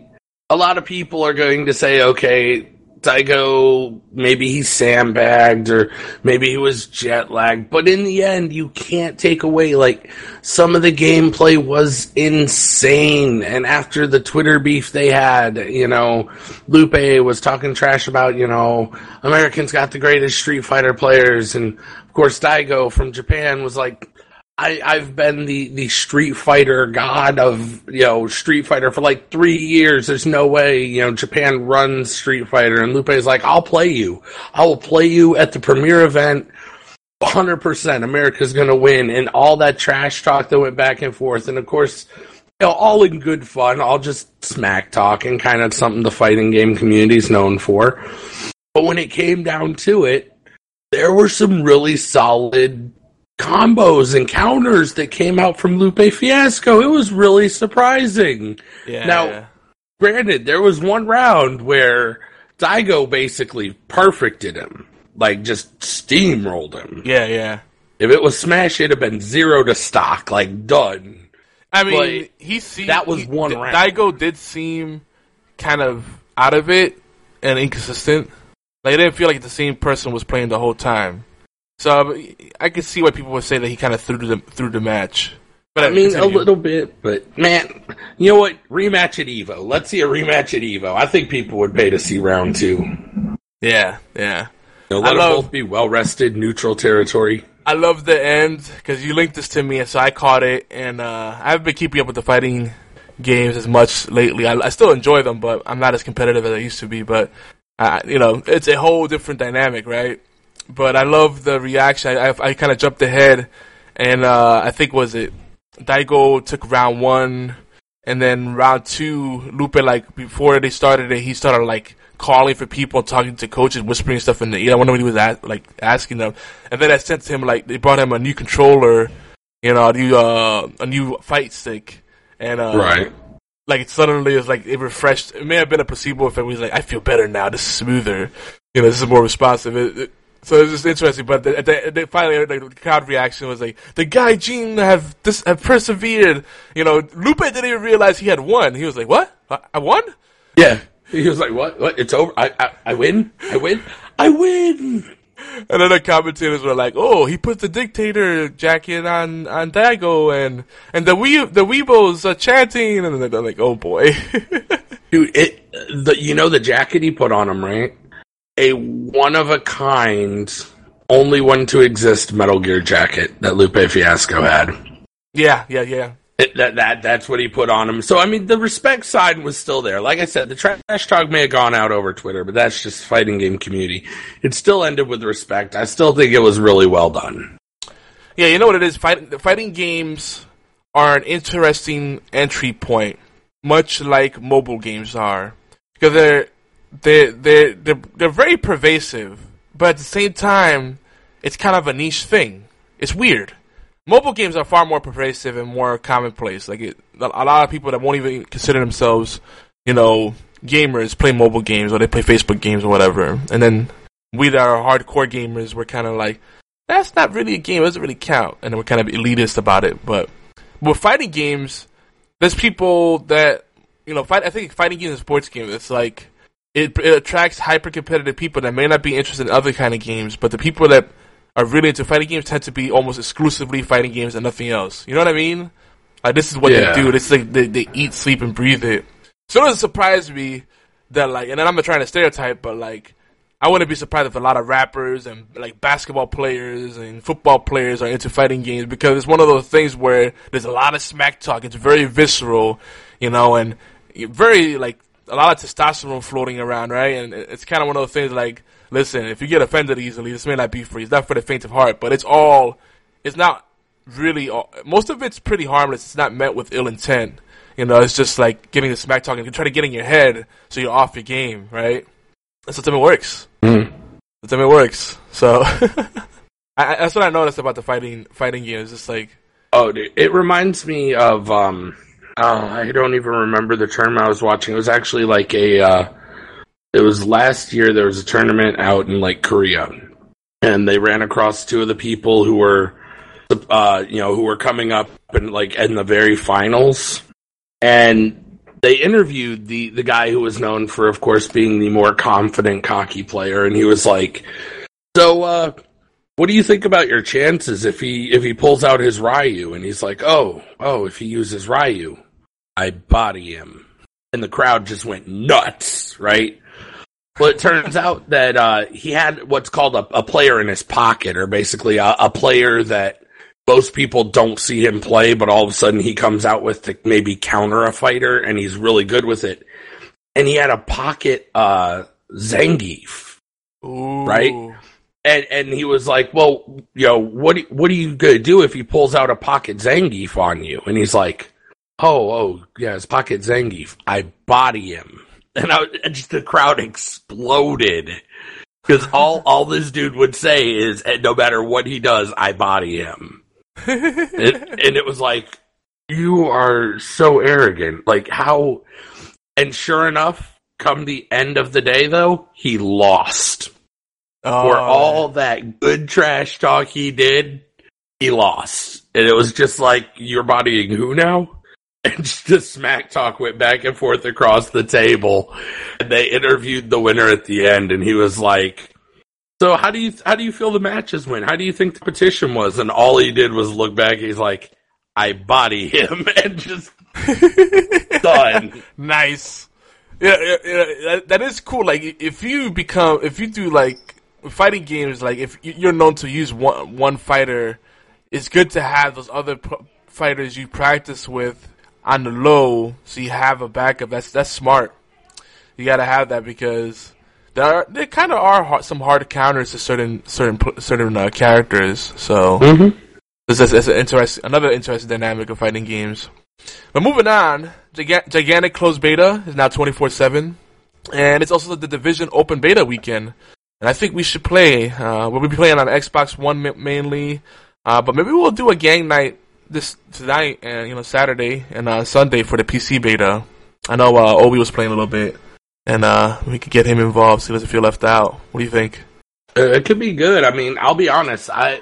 a lot of people are going to say, okay, Daigo, maybe he sandbagged or maybe he was jet lagged, but in the end, you can't take away like some of the gameplay was insane. And after the Twitter beef they had, you know, Lupe was talking trash about, you know, Americans got the greatest Street Fighter players. And of course, Daigo from Japan was like, I, I've been the, the Street Fighter god of, you know, Street Fighter for like three years. There's no way, you know, Japan runs Street Fighter. And Lupe is like, I'll play you. I will play you at the premiere event. 100% America's going to win. And all that trash talk that went back and forth. And of course, you know, all in good fun, all just smack talk and kind of something the fighting game community is known for. But when it came down to it, there were some really solid combos and counters that came out from Lupe Fiasco. It was really surprising. Yeah. Now, granted, there was one round where Daigo basically perfected him, like just steamrolled him. Yeah, yeah. If it was Smash, it'd have been zero to stock, like done. I mean, he seemed, that was he, one round. Daigo did seem kind of out of it and inconsistent. Like, it didn't feel like the same person was playing the whole time. So I could see why people would say that he kind of threw the through the match. But I mean, continue. a little bit, but man, you know what? Rematch at Evo. Let's see a rematch at Evo. I think people would pay to see round two. Yeah, yeah. You know, let I them love, both be well rested, neutral territory. I love the end because you linked this to me, and so I caught it. And uh, I haven't been keeping up with the fighting games as much lately. I, I, still enjoy them, but I'm not as competitive as I used to be. But uh, you know, it's a whole different dynamic, right? But I love the reaction. I, I, I kind of jumped ahead, and uh, I think was it Daigo took round one, and then round two, Lupe like before they started it, he started like calling for people, talking to coaches, whispering stuff in the ear. I wonder what he was at, like asking them, and then I sent to him like they brought him a new controller, you know, a new uh, a new fight stick, and uh, right. Like suddenly it's like it refreshed. It may have been a placebo effect. He's like, I feel better now. This is smoother. You know, this is more responsive. It, it, So it's just interesting, but the, the, the, finally the crowd reaction was like, "The guy Gene have this have persevered." You know, Lupe didn't even realize he had won. He was like, "What? I, I won?" Yeah, he was like, "What? What? It's over. I, I I win. I win. I win." And then the commentators were like, "Oh, he put the dictator jacket on on Daigo, and and the we the Weebos are chanting." And they're like, "Oh boy, [LAUGHS] dude!" It the you know the jacket he put on him, right? A one of a kind, only one to exist Metal Gear jacket that Lupe Fiasco had. Yeah, yeah, yeah. It, that that that's what he put on him. So I mean, the respect side was still there. Like I said, the trash talk may have gone out over Twitter, but that's just fighting game community. It still ended with respect. I still think it was really well done. Yeah, you know what it is. Fighting fighting games are an interesting entry point, much like mobile games are, because they're they they they're, they're very pervasive, but at the same time, it's kind of a niche thing. It's weird mobile games are far more pervasive and more commonplace. Like it, a lot of people that won't even consider themselves, you know, gamers play mobile games or they play Facebook games or whatever. And then we that are hardcore gamers, we're kind of like, that's not really a game. It doesn't really count. And we're kind of elitist about it. But with fighting games, there's people that you know. Fight. I think fighting games is a sports games, It's like it, it attracts hyper competitive people that may not be interested in other kind of games, but the people that are really into fighting games tend to be almost exclusively fighting games and nothing else. You know what I mean? Like this is what yeah. they do. This is like they, they eat, sleep, and breathe it. So it doesn't surprise me that like, and then I'm not trying to stereotype, but like, I wouldn't be surprised if a lot of rappers and like basketball players and football players are into fighting games because it's one of those things where there's a lot of smack talk. It's very visceral, you know, and very like a lot of testosterone floating around, right? And it's kind of one of those things like listen, if you get offended easily, this may not be for you. It's not for the faint of heart, but it's all, it's not really, all, most of it's pretty harmless. It's not meant with ill intent. You know, it's just like giving the smack talking. You try to get in your head so you're off your game, right? That's the time it works. Mm. That's how it works. So, [LAUGHS] I, that's what I noticed about the fighting fighting game. It's just like, oh, dude, it reminds me of um, oh, I don't even remember the term I was watching. It was actually like a uh, it was last year there was a tournament out in like Korea, and they ran across two of the people who were, uh, you know, who were coming up and like in the very finals, and they interviewed the the guy who was known for, of course, being the more confident, cocky player, and he was like, "So, uh, what do you think about your chances if he if he pulls out his Ryu?" And he's like, "Oh, oh, if he uses Ryu, I body him." And the crowd just went nuts, right? Well, it turns out that uh, he had what's called a, a, player in his pocket, or basically a, a, player that most people don't see him play, but all of a sudden he comes out with to maybe counter a fighter, and he's really good with it. And he had a pocket uh, Zangief, Ooh. right? And and he was like, "Well, you know, what what are you gonna do if he pulls out a pocket Zangief on you?" And he's like, "Oh, oh, yeah, his pocket Zangief. I body him." [LAUGHS] and, I, and just the crowd exploded because all [LAUGHS] all this dude would say is, no matter what he does, I body him, [LAUGHS] and, and it was like, you are so arrogant. Like how? And sure enough, come the end of the day, though, he lost. Oh. For all that good trash talk he did, he lost. And it was just like, you're bodying who now? [LAUGHS] and just smack talk went back and forth across the table. And they interviewed the winner at the end, and he was like, "So how do you how do you feel the matches went? How do you think the competition was?" And all he did was look back. He's like, "I body him," [LAUGHS] and just done. [LAUGHS] Nice. Yeah, yeah, yeah that is cool. Like if you become if you do like fighting games, like if you're known to use one one fighter, it's good to have those other fighters you practice with on the low, so you have a backup. That's that's smart. You got to have that because there are, there kind of are hard, some hard counters to certain certain certain uh, characters. So mm-hmm. this is, is interesting, another interesting dynamic of fighting games. But moving on, Giga- Gigantic closed beta is now twenty four seven, and it's also the Division open beta weekend. And I think we should play. Uh, we'll be playing on Xbox One mainly, uh, but maybe we'll do a gang night this tonight and you know Saturday and uh, Sunday for the PC beta. I know uh, Obi was playing a little bit, and uh, we could get him involved so he doesn't feel left out. What do you think? It could be good. I mean, I'll be honest. I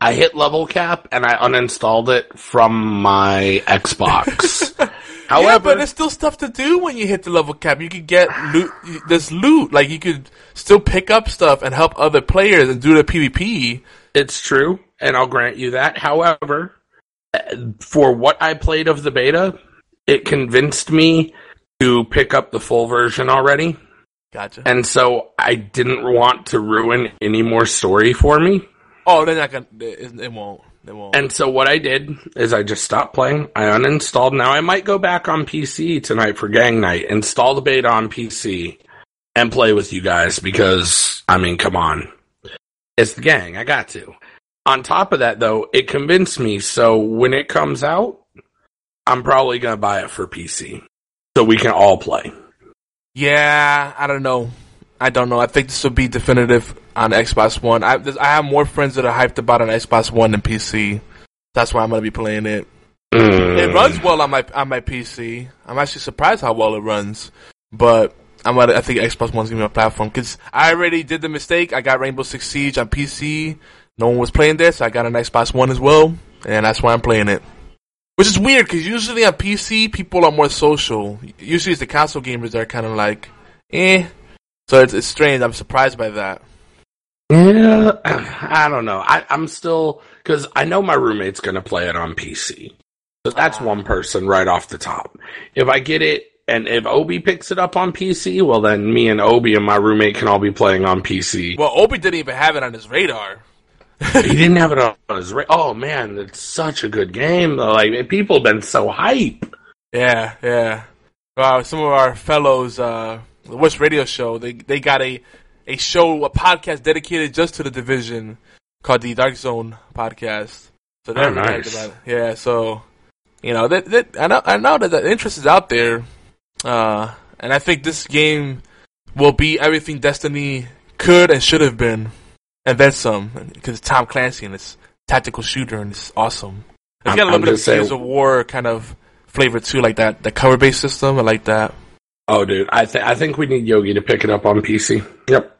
I hit level cap and I uninstalled it from my Xbox. [LAUGHS] However, yeah, but there's still stuff to do when you hit the level cap. You could get loot. There's loot. Like you could still pick up stuff and help other players and do the PvP. It's true, and I'll grant you that. However, for what I played of the beta, it convinced me to pick up the full version already. Gotcha. And so I didn't want to ruin any more story for me. Oh, they're not gonna. It, it won't. It won't. And so what I did is I just stopped playing. I uninstalled. Now I might go back on PC tonight for gang night, install the beta on PC, and play with you guys because I mean, come on, it's the gang. I got to. On top of that, though, it convinced me. So when it comes out, I'm probably gonna buy it for PC so we can all play. Yeah, I don't know. I don't know. I think this will be definitive on Xbox One. I, I have more friends that are hyped about on Xbox One than PC. That's why I'm gonna be playing it. It runs well on my on my PC. I'm actually surprised how well it runs. But I'm gonna, I think Xbox One's gonna be my platform because I already did the mistake. I got Rainbow Six Siege on PC. No one was playing there, so I got an Xbox One as well, and that's why I'm playing it. Which is weird because usually on PC people are more social. Usually it's the console gamers that are kind of like, eh. So it's, it's strange. I'm surprised by that. Yeah, [CLEARS THROAT] I don't know. I, I'm still because I know my roommate's gonna play it on PC. So that's one person right off the top. If I get it, and if Obi picks it up on PC, well then me and Obi and my roommate can all be playing on PC. Well, Obi didn't even have it on his radar. [LAUGHS] he didn't have it on his. radar. oh man, it's such a good game though. Like people have been so hype. Yeah, yeah. Wow, some of our fellows, uh, the West Radio Show, they they got a a show, a podcast dedicated just to the division called the Dark Zone Podcast. So they're Oh, nice. about it. Yeah, so you know, that, that I know I know that the interest is out there, uh, and I think this game will be everything Destiny could and should have been, and then some. Because it's Tom Clancy and it's tactical shooter and it's awesome. It's I'm- got a I'm little bit of Gears of War kind of flavor too, like that the cover based system. I like that. Oh dude, I th- I think we need Yogi to pick it up on PC. Yep.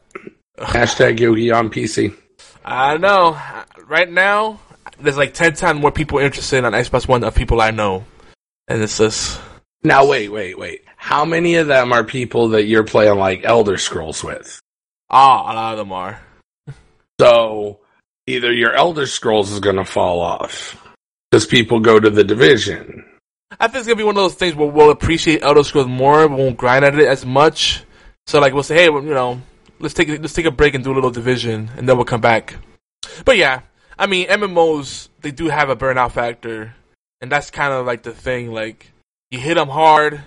Hashtag Yogi on PC. I know. Right now, there's like ten times more people interested on Xbox One of people I know, and it's just Now wait, wait, wait. How many of them are people that you're playing like Elder Scrolls with? ah, a lot of them are. So either your Elder Scrolls is going to fall off because people go to the division. I think it's gonna be one of those things where we'll appreciate Elder Scrolls more, we won't grind at it as much. So like we'll say, hey, you know, let's take let's take a break and do a little division, and then we'll come back. But yeah, I mean MMOs they do have a burnout factor, and that's kind of like the thing. Like you hit them hard,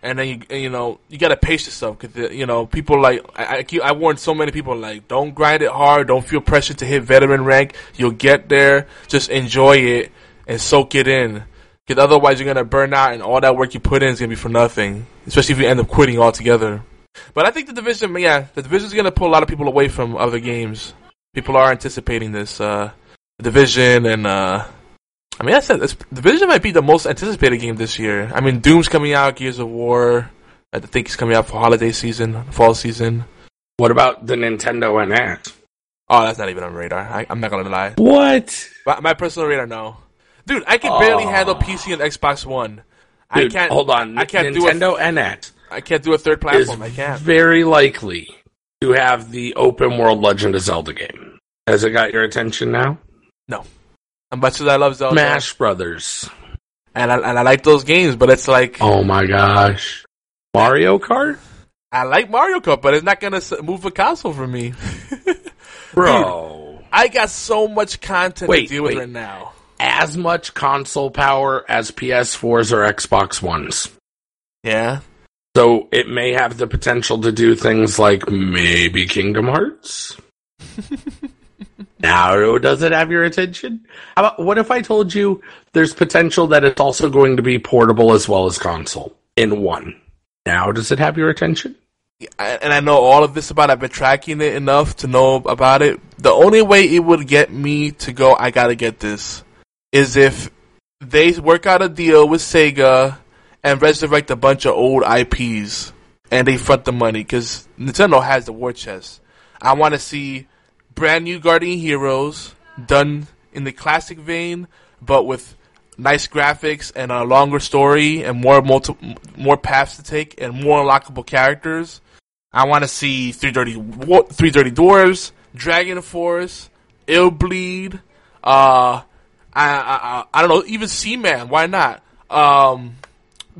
and then you and, you know you gotta pace yourself because you know people like I I, keep, I warn so many people like don't grind it hard, don't feel pressure to hit veteran rank. You'll get there, just enjoy it and soak it in. Because otherwise, you're gonna burn out, and all that work you put in is gonna be for nothing. Especially if you end up quitting altogether. But I think the division, yeah, the division is gonna pull a lot of people away from other games. People are anticipating this uh, division, and uh, I mean, I said this division might be the most anticipated game this year. I mean, Doom's coming out, Gears of War. I think it's coming out for holiday season, fall season. What about the Nintendo NX? Oh, that's not even on radar. I, I'm not gonna lie. What? My, my personal radar, no. Dude, I can barely handle PC and Xbox One. I can't. hold on. I can't do a Nintendo NX I can't do a third platform. I can't. very likely to have the open world Legend of Zelda game. Has it got your attention now? No. As much as I love Zelda, Smash Brothers. and I, and I like those games, but it's like Oh my gosh. Mario Kart? I like Mario Kart, but it's not gonna move a console for me. [LAUGHS] Bro. I got so much content Wait, to deal with wait. right now. As much console power as PS4s or Xbox Ones. Yeah. So it may have the potential to do things like maybe Kingdom Hearts. [LAUGHS] now, does it have your attention? How about, what if I told you there's potential that it's also going to be portable as well as console in one? Now, does it have your attention? And I know all of this about. it. I've been tracking it enough to know about it. The only way it would get me to go, I gotta get this, is if they work out a deal with Sega and resurrect a bunch of old IPs and they front the money because Nintendo has the war chest. I want to see brand new Guardian Heroes done in the classic vein, but with nice graphics and a longer story and more multi- more paths to take and more unlockable characters. I want to see three dirty three dirty dwarves, Dragon Force, Illbleed. Uh, I, I I don't know, even Seaman. Why not? Um,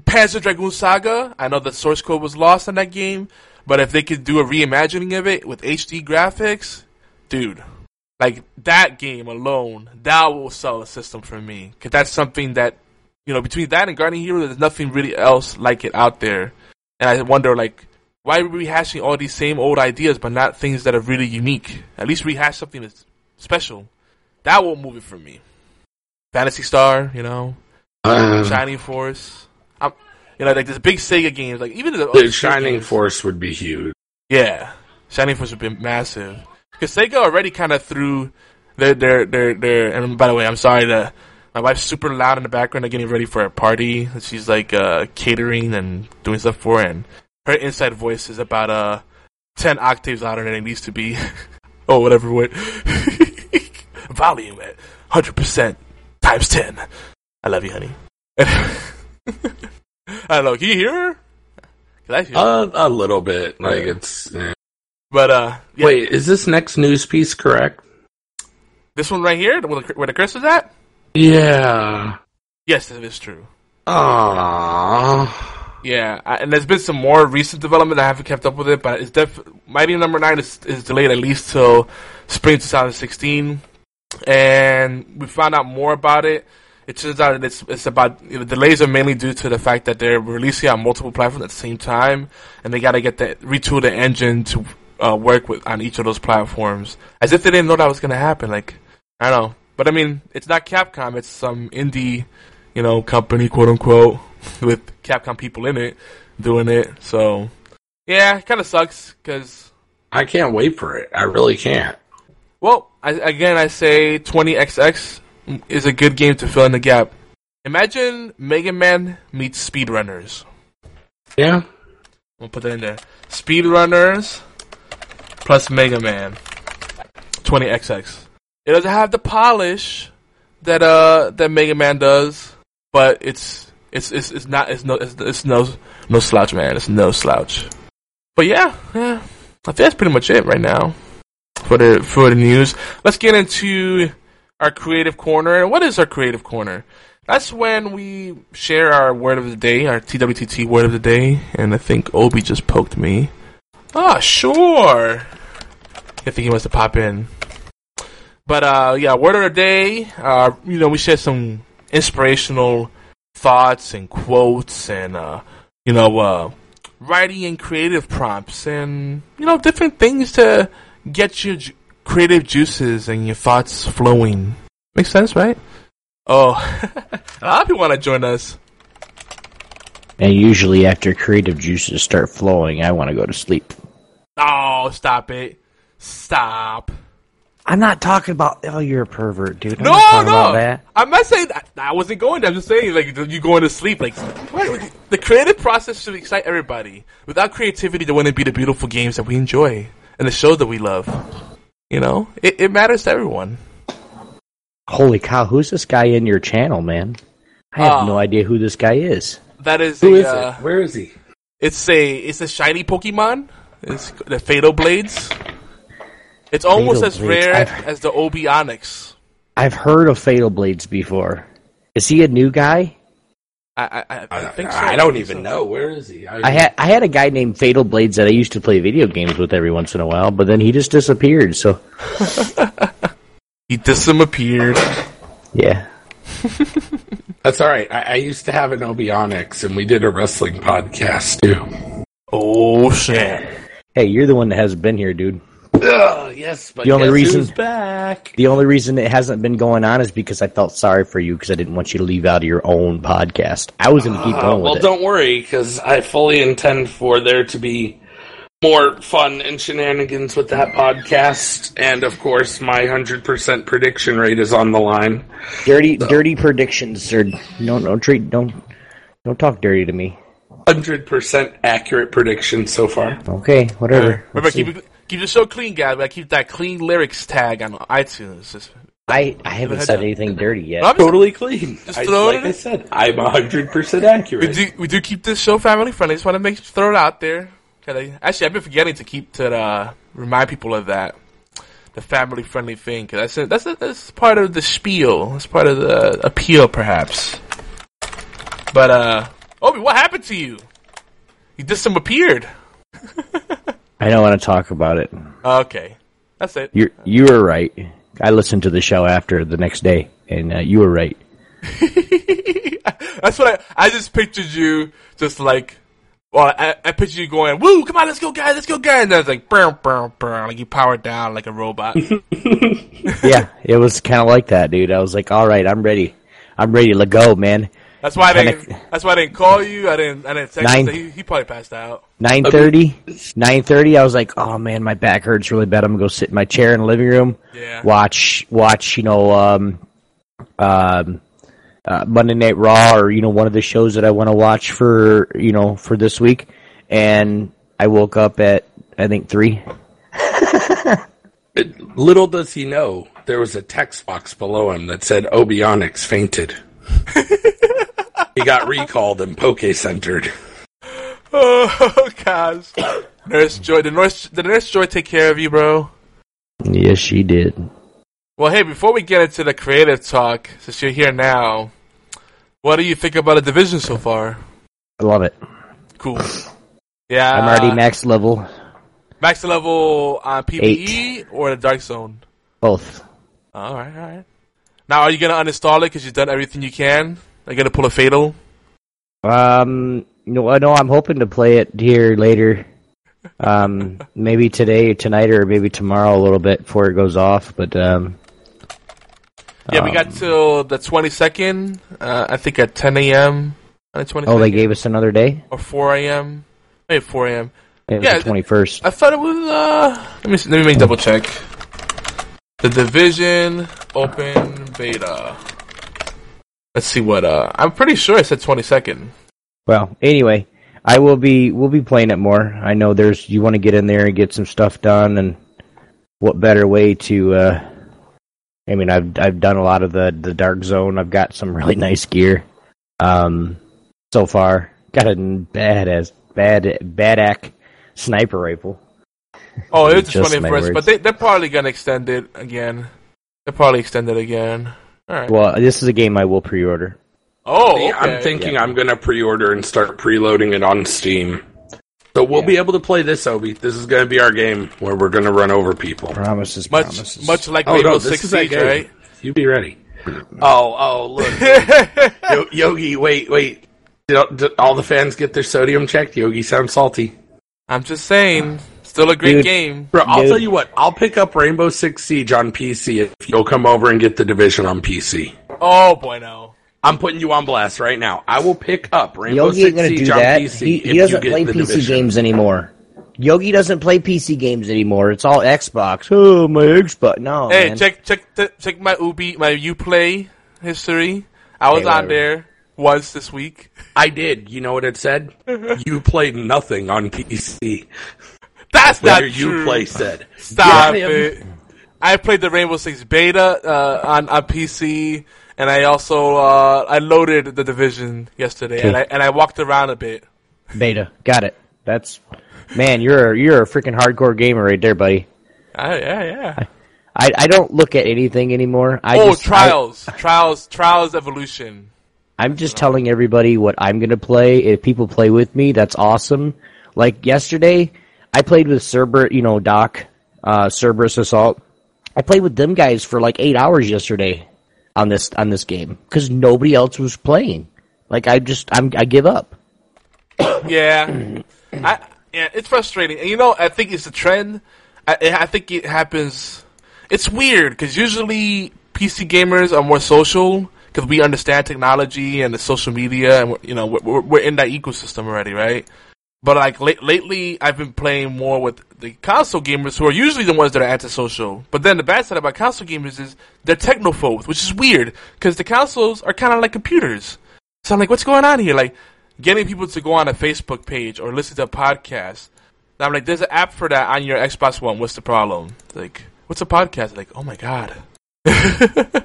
Panzer Dragoon Saga. I know the source code was lost on that game, but if they could do a reimagining of it with HD graphics, dude, like that game alone, that will sell a system for me. Cause that's something that, you know, between that and Guardian Hero, there's nothing really else like it out there. And I wonder, like, why are we rehashing all these same old ideas, but not things that are really unique? At least rehash something that's special. That will move it for me. Phantasy Star, you know, Uh, Shining Force. I'm, you know, like this big Sega games, like even the, the Shining Force would be huge. yeah, Shining Force would be massive. Because Sega already kind of threw their, their, their, their, and by the way, I'm sorry to, my wife's super loud in the background, they're getting ready for a party she's like, uh, catering and doing stuff for, and her inside voice is about, uh, 10 octaves louder than it needs to be. [LAUGHS] oh, whatever, what. [LAUGHS] Volume at 100% times 10. I love you, honey. [LAUGHS] I don't know, can you hear her? Can I hear her? Uh, a little bit. Like it's. eh. But, uh, yeah. Wait, is this next news piece correct? This one right here, where the, where the Chris is at? Yeah. Yes, it is true. Aww. Yeah, I, and there's been some more recent development. I haven't kept up with it, but it's def- Mighty Number Nine is, is delayed at least till spring 2016, and we found out more about it. It turns out it's it's about you know, delays are mainly due to the fact that they're releasing on multiple platforms at the same time, and they got to get the retool the engine to uh, work with on each of those platforms. As if they didn't know that was going to happen. Like I don't know, but I mean, it's not Capcom; it's some indie, you know, company, quote unquote, [LAUGHS] with Capcom people in it doing it. So yeah, it kind of sucks because I can't wait for it. I really can't. well, I, again, I say 20XX is a good game to fill in the gap. Imagine Mega Man meets Speedrunners. Yeah. We'll put that in there. Speedrunners plus Mega Man. 20XX. It doesn't have the polish that uh that Mega Man does, but it's it's it's, it's not it's no it's, it's no no slouch, man. It's no slouch. But yeah, yeah. I think that's pretty much it right now for the for the news. Let's get into our creative corner. And what is our creative corner? That's when we share our word of the day, our TWTT word of the day. And I think Obi just poked me. Ah, sure. I think he wants to pop in. But uh, yeah, word of the day. Uh, you know, we share some inspirational thoughts and quotes, and uh, you know, uh, writing and creative prompts, and you know, different things to get your ju- creative juices and your thoughts flowing. Makes sense, right? Oh, a lot of people want to join us. And usually after creative juices start flowing, I want to go to sleep. Oh, stop it! Stop. I'm not talking about. Oh, you're a pervert, dude. I'm No, not talking no. about that. I'm not saying that. I wasn't going there. I'm just saying, like, you going to sleep. Like, what? the creative process should excite everybody. Without creativity, there wouldn't be the beautiful games that we enjoy and the shows that we love. You know, it, it matters to everyone. Holy cow! Who's this guy in your channel, man? I have Oh. no idea who this guy is. That is Who a, is uh, it? Where is he? It's a it's a shiny Pokemon. It's the Fatal Blades. It's almost Fatal as Blades. rare I've- as the Obionics. I've heard of Fatal Blades before. Is he a new guy? I I, I, I I, think so. I don't think even so. know. Where is he? I, I had I had a guy named Fatal Blades that I used to play video games with every once in a while, but then he just disappeared. So [LAUGHS] He disappeared. yeah, [LAUGHS] That's all right. I, I used to have an Obionics, and we did a wrestling podcast too. Oh shit! hey, you're the one that hasn't been here, dude. Ugh, yes, but The only guess reason- who's back. The only reason it hasn't been going on is because I felt sorry for you because I didn't want you to leave out of your own podcast. I was going to keep Uh, going well, it. don't worry, because I fully intend for there to be more fun and shenanigans with that podcast, and of course, my hundred percent prediction rate is on the line. Dirty, dirty predictions, or no, no treat, don't, don't talk dirty to me. Hundred percent accurate prediction so far. Okay, whatever. Remember, keep it Keep the show clean, guys. We gotta keep that clean lyrics tag on iTunes. Just, I, I haven't said anything [LAUGHS] dirty yet. I'm Totally clean. Just I, throw like it I said, I'm 100% we accurate. do we do keep this show family friendly. I just want to make throw it out there. I- Actually, I've been forgetting to keep to uh, remind people of that. The family friendly thing, because that's a, that's a, that's part of the spiel. That's part of the appeal, perhaps. But uh, Obi, what happened to you? You just some appeared. [LAUGHS] I don't want to talk about it. Okay, that's it. You you were right. I listened to the show after the next day, and uh, you were right. [LAUGHS] That's what I I just pictured you just like. Well, I, I pictured you going, "Woo, come on, let's go, guys, let's go, guys!" And then it's like, burn, burn, burn, like you powered down like a robot. [LAUGHS] yeah, [LAUGHS] it was kind of like that, dude. I was like, all right, I'm ready. I'm ready to go, man. That's why I didn't. That's why I didn't call you. I didn't. I didn't text Nine- you. He, he probably passed out. 9.30, 9.30, I was like, oh man, my back hurts really bad. I'm gonna go sit in my chair in the living room, Yeah. watch, watch, you know, um, um, uh, Monday Night Raw or, you know, one of the shows that I want to watch for, you know, for this week. And I woke up at, I think, 3. [LAUGHS] Little does he know, there was a text box below him that said Obionics fainted. [LAUGHS] he got recalled and poke centered. Oh, guys. Nurse Joy. Did Nurse, did Nurse Joy take care of you, bro? Yes, she did. Well, hey, before we get into the creative talk, since you're here now, what do you think about the division so far? I love it. Cool. [SIGHS] Yeah. I'm already max level, max level on PvE or the Dark Zone. both. All right, all right. Now, are you gonna uninstall it because you've done everything you can? Are you gonna pull a fatal? Um, no, I know I'm hoping to play it here later. Um, [LAUGHS] maybe today, tonight, or maybe tomorrow a little bit before it goes off. But um, Yeah, we got till the 22nd. Uh, I think at 10 a.m. on the 22nd. oh, they gave us another day. or 4 a.m. Maybe 4 a.m. Yeah, the 21st. I thought it was. Uh, let me see, let me make double check. The division open beta. Let's see what. Uh, I'm pretty sure I said 22nd. Well, anyway, I will be. We'll be playing it more. I know there's. You want to get in there and get some stuff done, and what better way to? uh I mean, I've I've done a lot of the the dark zone. I've got some [LAUGHS] really nice gear. Um, so far, got a badass bad badac sniper rifle. Oh, it's [LAUGHS] Just just my 21st, but they they're probably gonna extend it again. They'll probably extend it again. All right. Well, this is a game I will pre-order. oh, okay. I'm thinking I'm going to pre-order and start preloading it on Steam. So we'll be able to play this, Obi. This is going to be our game where we're going to run over people. Promises, much promises. much like Oh, Rainbow no, Six this is that Siege, right? You be ready. Oh, oh, look. [LAUGHS] Yo- Yogi, wait, wait. Did, did all the fans get their sodium checked? Yogi sounds salty. I'm just saying, still a great Dude. game. Bro, I'll Dude. tell you what. I'll pick up Rainbow Six Siege on PC if you'll come over and get the division on PC. Oh boy, no. I'm putting you on blast right now. I will pick up Rainbow Yogi Six gonna Siege do on that. PC He, he you doesn't get play the PC division. games anymore. Yogi doesn't play PC games anymore. It's all Xbox. Oh, my Xbox. No, Hey, man. check check the, check my Ubi my UPlay history. I was Hey, on there once this week. I did. You know what it said? [LAUGHS] you played nothing on PC. That's Where not you true. play said. Stop Yeah, it. I played the Rainbow Six beta uh, on on PC, and I also uh, I loaded the division yesterday, and I and I walked around a bit. Beta. Got it. That's man. You're a, you're a freaking hardcore gamer right there, buddy. Uh, yeah, yeah. I, I don't look at anything anymore. I oh, just, trials, trials, trials, evolution. I, am just telling everybody what I'm gonna play. If people play with me, that's awesome. Like yesterday, I played with Cerber, you know, Doc, uh, Cerberus Assault. I played with them guys for like eight hours yesterday on this on this game because nobody else was playing. Like I just I'm I give up. [COUGHS] Yeah, I yeah, it's frustrating. And you know, I think it's a trend. I, I think it happens. It's weird because usually PC gamers are more social because we understand technology and the social media, and you know we're- we're in that ecosystem already, right? But like late, lately, I've been playing more with the console gamers who are usually the ones that are antisocial. But then the bad side about console gamers is they're technophobes, which is weird because the consoles are kind of like computers. So I'm like, what's going on here? Like, getting people to go on a Facebook page or listen to a podcast, And I'm like, there's an app for that on your Xbox One. What's the problem? Like, what's a podcast? Like, oh my god. [LAUGHS]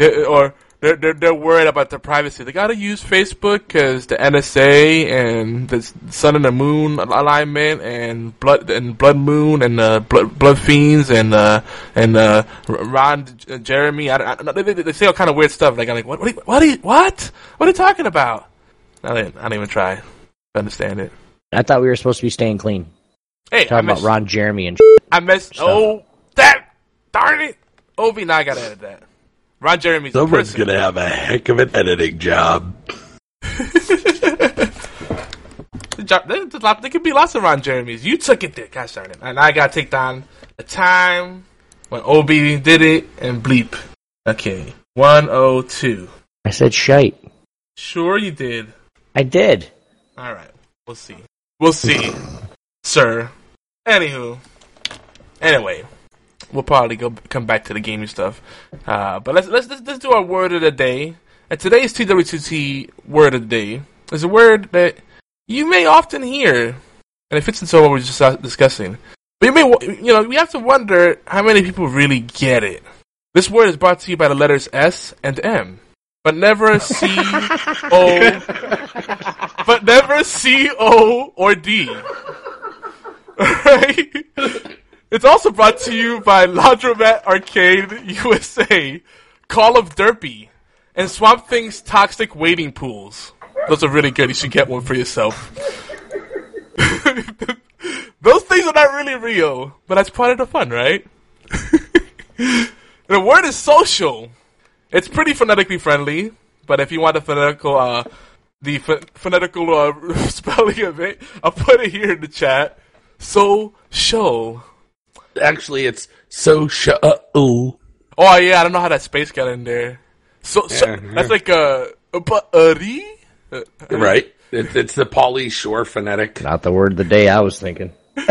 Or they're, they're they're worried about their privacy. They gotta use Facebook because the NSA and the Sun and the Moon alignment and blood and Blood Moon and uh, blood, blood fiends and uh, and uh, Ron uh, Jeremy. I, I, they, they, they say all kind of weird stuff. Like I'm like, what what are you, what are you, what what are you talking about? I didn't I didn't even try to understand it. I thought we were supposed to be staying clean. Hey, Talking about Ron Jeremy and I missed. stuff. Oh, that darn it! Obi, now I gotta edit that. Ron Jeremy's a Someone's gonna have a heck of an editing job. [LAUGHS] Jo- There's a lot, there could be lots of Ron Jeremys. You took it there, gosh darn it. And I gotta take down the time when Obi did it and bleep. Okay. 102. I said shite. Sure you did. I did. Alright. We'll see. We'll see. [LAUGHS] Sir. Anywho. Anyway. We'll probably go come back to the gaming stuff. Uh, but let's, let's let's let's do our word of the day. And today's TW2T word of the day is a word that you may often hear, and it fits into what we we're just discussing. But you may, you know, we have to wonder how many people really get it. This word is brought to you by the letters S and M, but never C O, [LAUGHS] but never C O or D. [LAUGHS] Right? It's also brought to you by Laundromat Arcade USA, Call of Derpy, and Swamp Thing's Toxic Waiting Pools. Those are really good. You should get one for yourself. [LAUGHS] Those things are not really real, but that's part of the fun, right? [LAUGHS] the word is social. It's pretty phonetically friendly, but if you want the phonetical, uh, the ph- phonetical uh, [LAUGHS] spelling of it, I'll put it here in the chat. Social. Actually, it's so show. Oh yeah, I don't know how that space got in there. So, so Yeah, that's yeah. like a, a buddy. Uh, Right? It, it's the Pauly Shore phonetic. Not the word of the day I was thinking. [LAUGHS]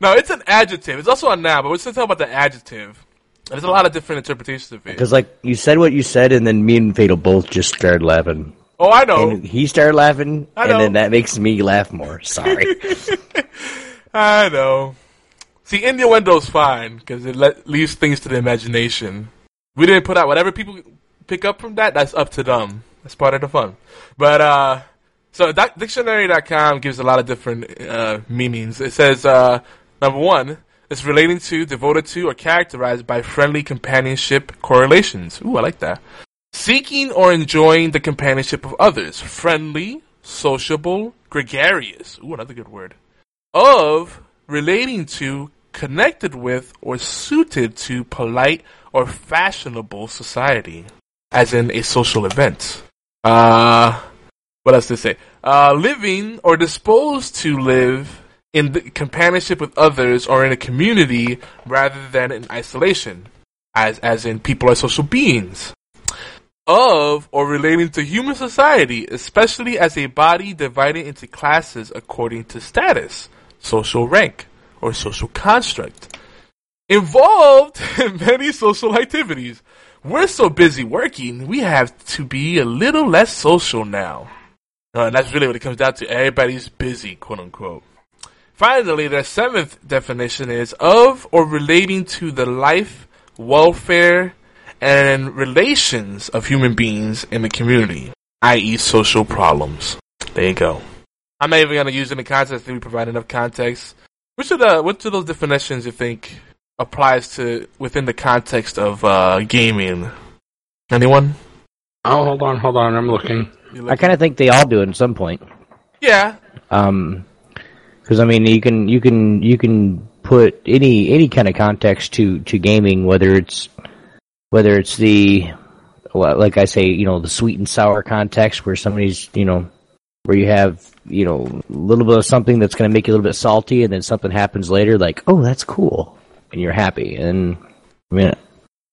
No, it's an adjective. It's also a noun, but we're still talking about the adjective. There's a lot of different interpretations of it. Because like you said what you said, and then me and Fatal both just started laughing. Oh, I know. And he started laughing, I and then that makes me laugh more. Sorry. [LAUGHS] I know. See, innuendo's fine because it let, leaves things to the imagination. We didn't put out whatever people pick up from that. That's up to them. That's part of the fun. But uh, so doc- dictionary.com gives a lot of different uh, meanings. It says uh, number one, it's relating to, devoted to, or characterized by friendly companionship correlations. Ooh, I like that. Seeking or enjoying the companionship of others. Friendly, sociable, gregarious. Ooh, another good word of, relating to, connected with, or suited to polite or fashionable society, as in a social event. Uh, what else to say? Uh, living or disposed to live in companionship with others or in a community rather than in isolation, as, as in people are social beings of or relating to human society, especially as a body divided into classes according to status, social rank, or social construct. Involved [LAUGHS] in many social activities. We're so busy working, we have to be a little less social now. Uh, and that's really what it comes down to. Everybody's busy, quote unquote. Finally, the seventh definition is of or relating to the life, welfare, and relations of human beings in the community, i.e., social problems. There you go. I'm not even going to use any context. I think we provide enough context. Which of the which of those definitions you think applies to within the context of uh, gaming? Anyone? Oh, hold on, hold on. I'm looking. I kind of think they all do it at some point. Yeah. Um, because I mean, you can you can you can put any any kind of context to to gaming, whether it's whether it's the well, like I say, you know, the sweet and sour context where somebody's you know where you have you know a little bit of something that's going to make you a little bit salty, and then something happens later, like oh that's cool, and you're happy, and I mean,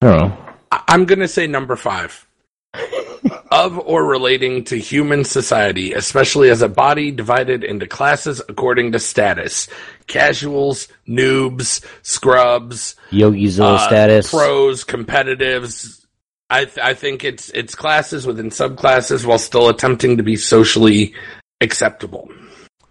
I don't know. I'm going to say number five. [LAUGHS] of or relating to human society, especially as a body divided into classes according to status. Casuals, noobs, scrubs, Yogi's uh, status. pros, competitives. I th- I think it's it's classes within subclasses while still attempting to be socially acceptable.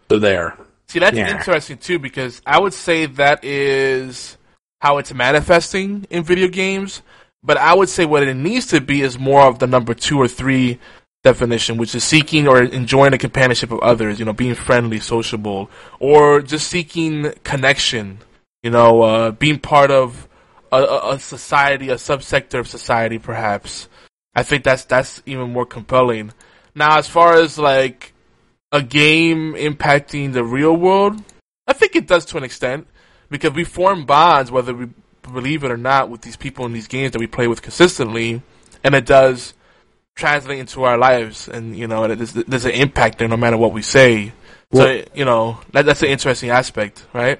So there. See, that's Yeah. interesting too because I would say that is how it's manifesting in video games. But I would say what it needs to be is more of the number two or three definition, which is seeking or enjoying the companionship of others. You know, being friendly, sociable, or just seeking connection. You know, uh, being part of a, a, a society, a subsector of society, perhaps. I think that's that's even more compelling. Now, as far as like a game impacting the real world, I think it does to an extent because we form bonds, whether we believe it or not, with these people in these games that we play with consistently, and it does translate into our lives, and you know, there's, there's an impact there no matter what we say. Well- so you know, that, that's an interesting aspect, right?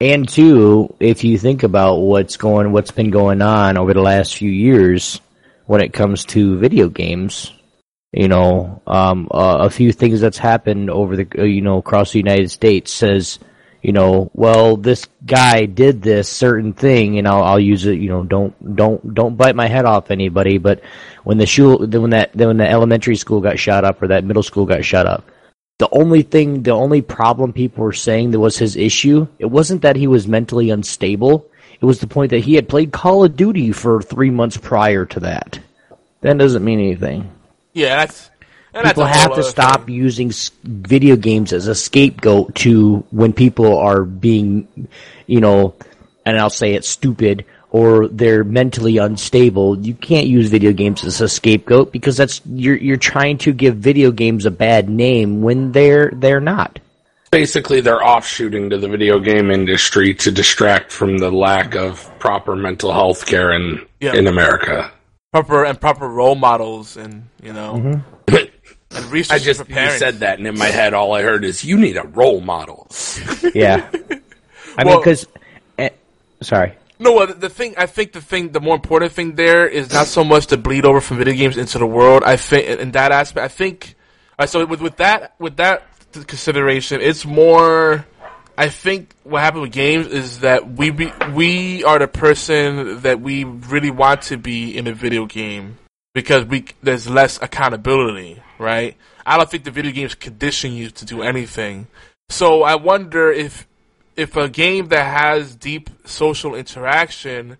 And two, if you think about what's going, what's been going on over the last few years when it comes to video games, you know, um, uh, a few things that's happened over the, uh, you know, across the United States says, you know, well, this guy did this certain thing, and I'll, I'll use it. You know, don't, don't, don't bite my head off, anybody. But when the shul, when that, when the elementary school got shot up or that middle school got shot up, the only thing, the only problem people were saying that was his issue, it wasn't that he was mentally unstable. It was the point that he had played Call of Duty for three months prior to that. That doesn't mean anything. Yeah, that's. And People that's have to stop using video games as a scapegoat to when people are being, you know, and I'll say it stupid or they're mentally unstable. You can't use video games as a scapegoat because that's you're you're trying to give video games a bad name when they're they're not. Basically, they're offshooting to the video game industry to distract from the lack of proper mental health care in Yeah. in America. proper and proper role models, and you know, mm-hmm. and [LAUGHS] I just you said that, and in my head, all I heard is, "You need a role model." Yeah. [LAUGHS] I mean, Well- because eh, sorry. No, the- the thing I think the thing, the more important thing there is not so much to bleed over from video games into the world. I think in that aspect, I think. Uh, so with with that with that consideration, it's more. I think what happened with games is that we be, we are the person that we really want to be in a video game because we there's less accountability, right? I don't think the video games condition you to do anything. So I wonder if if a game that has deep social interaction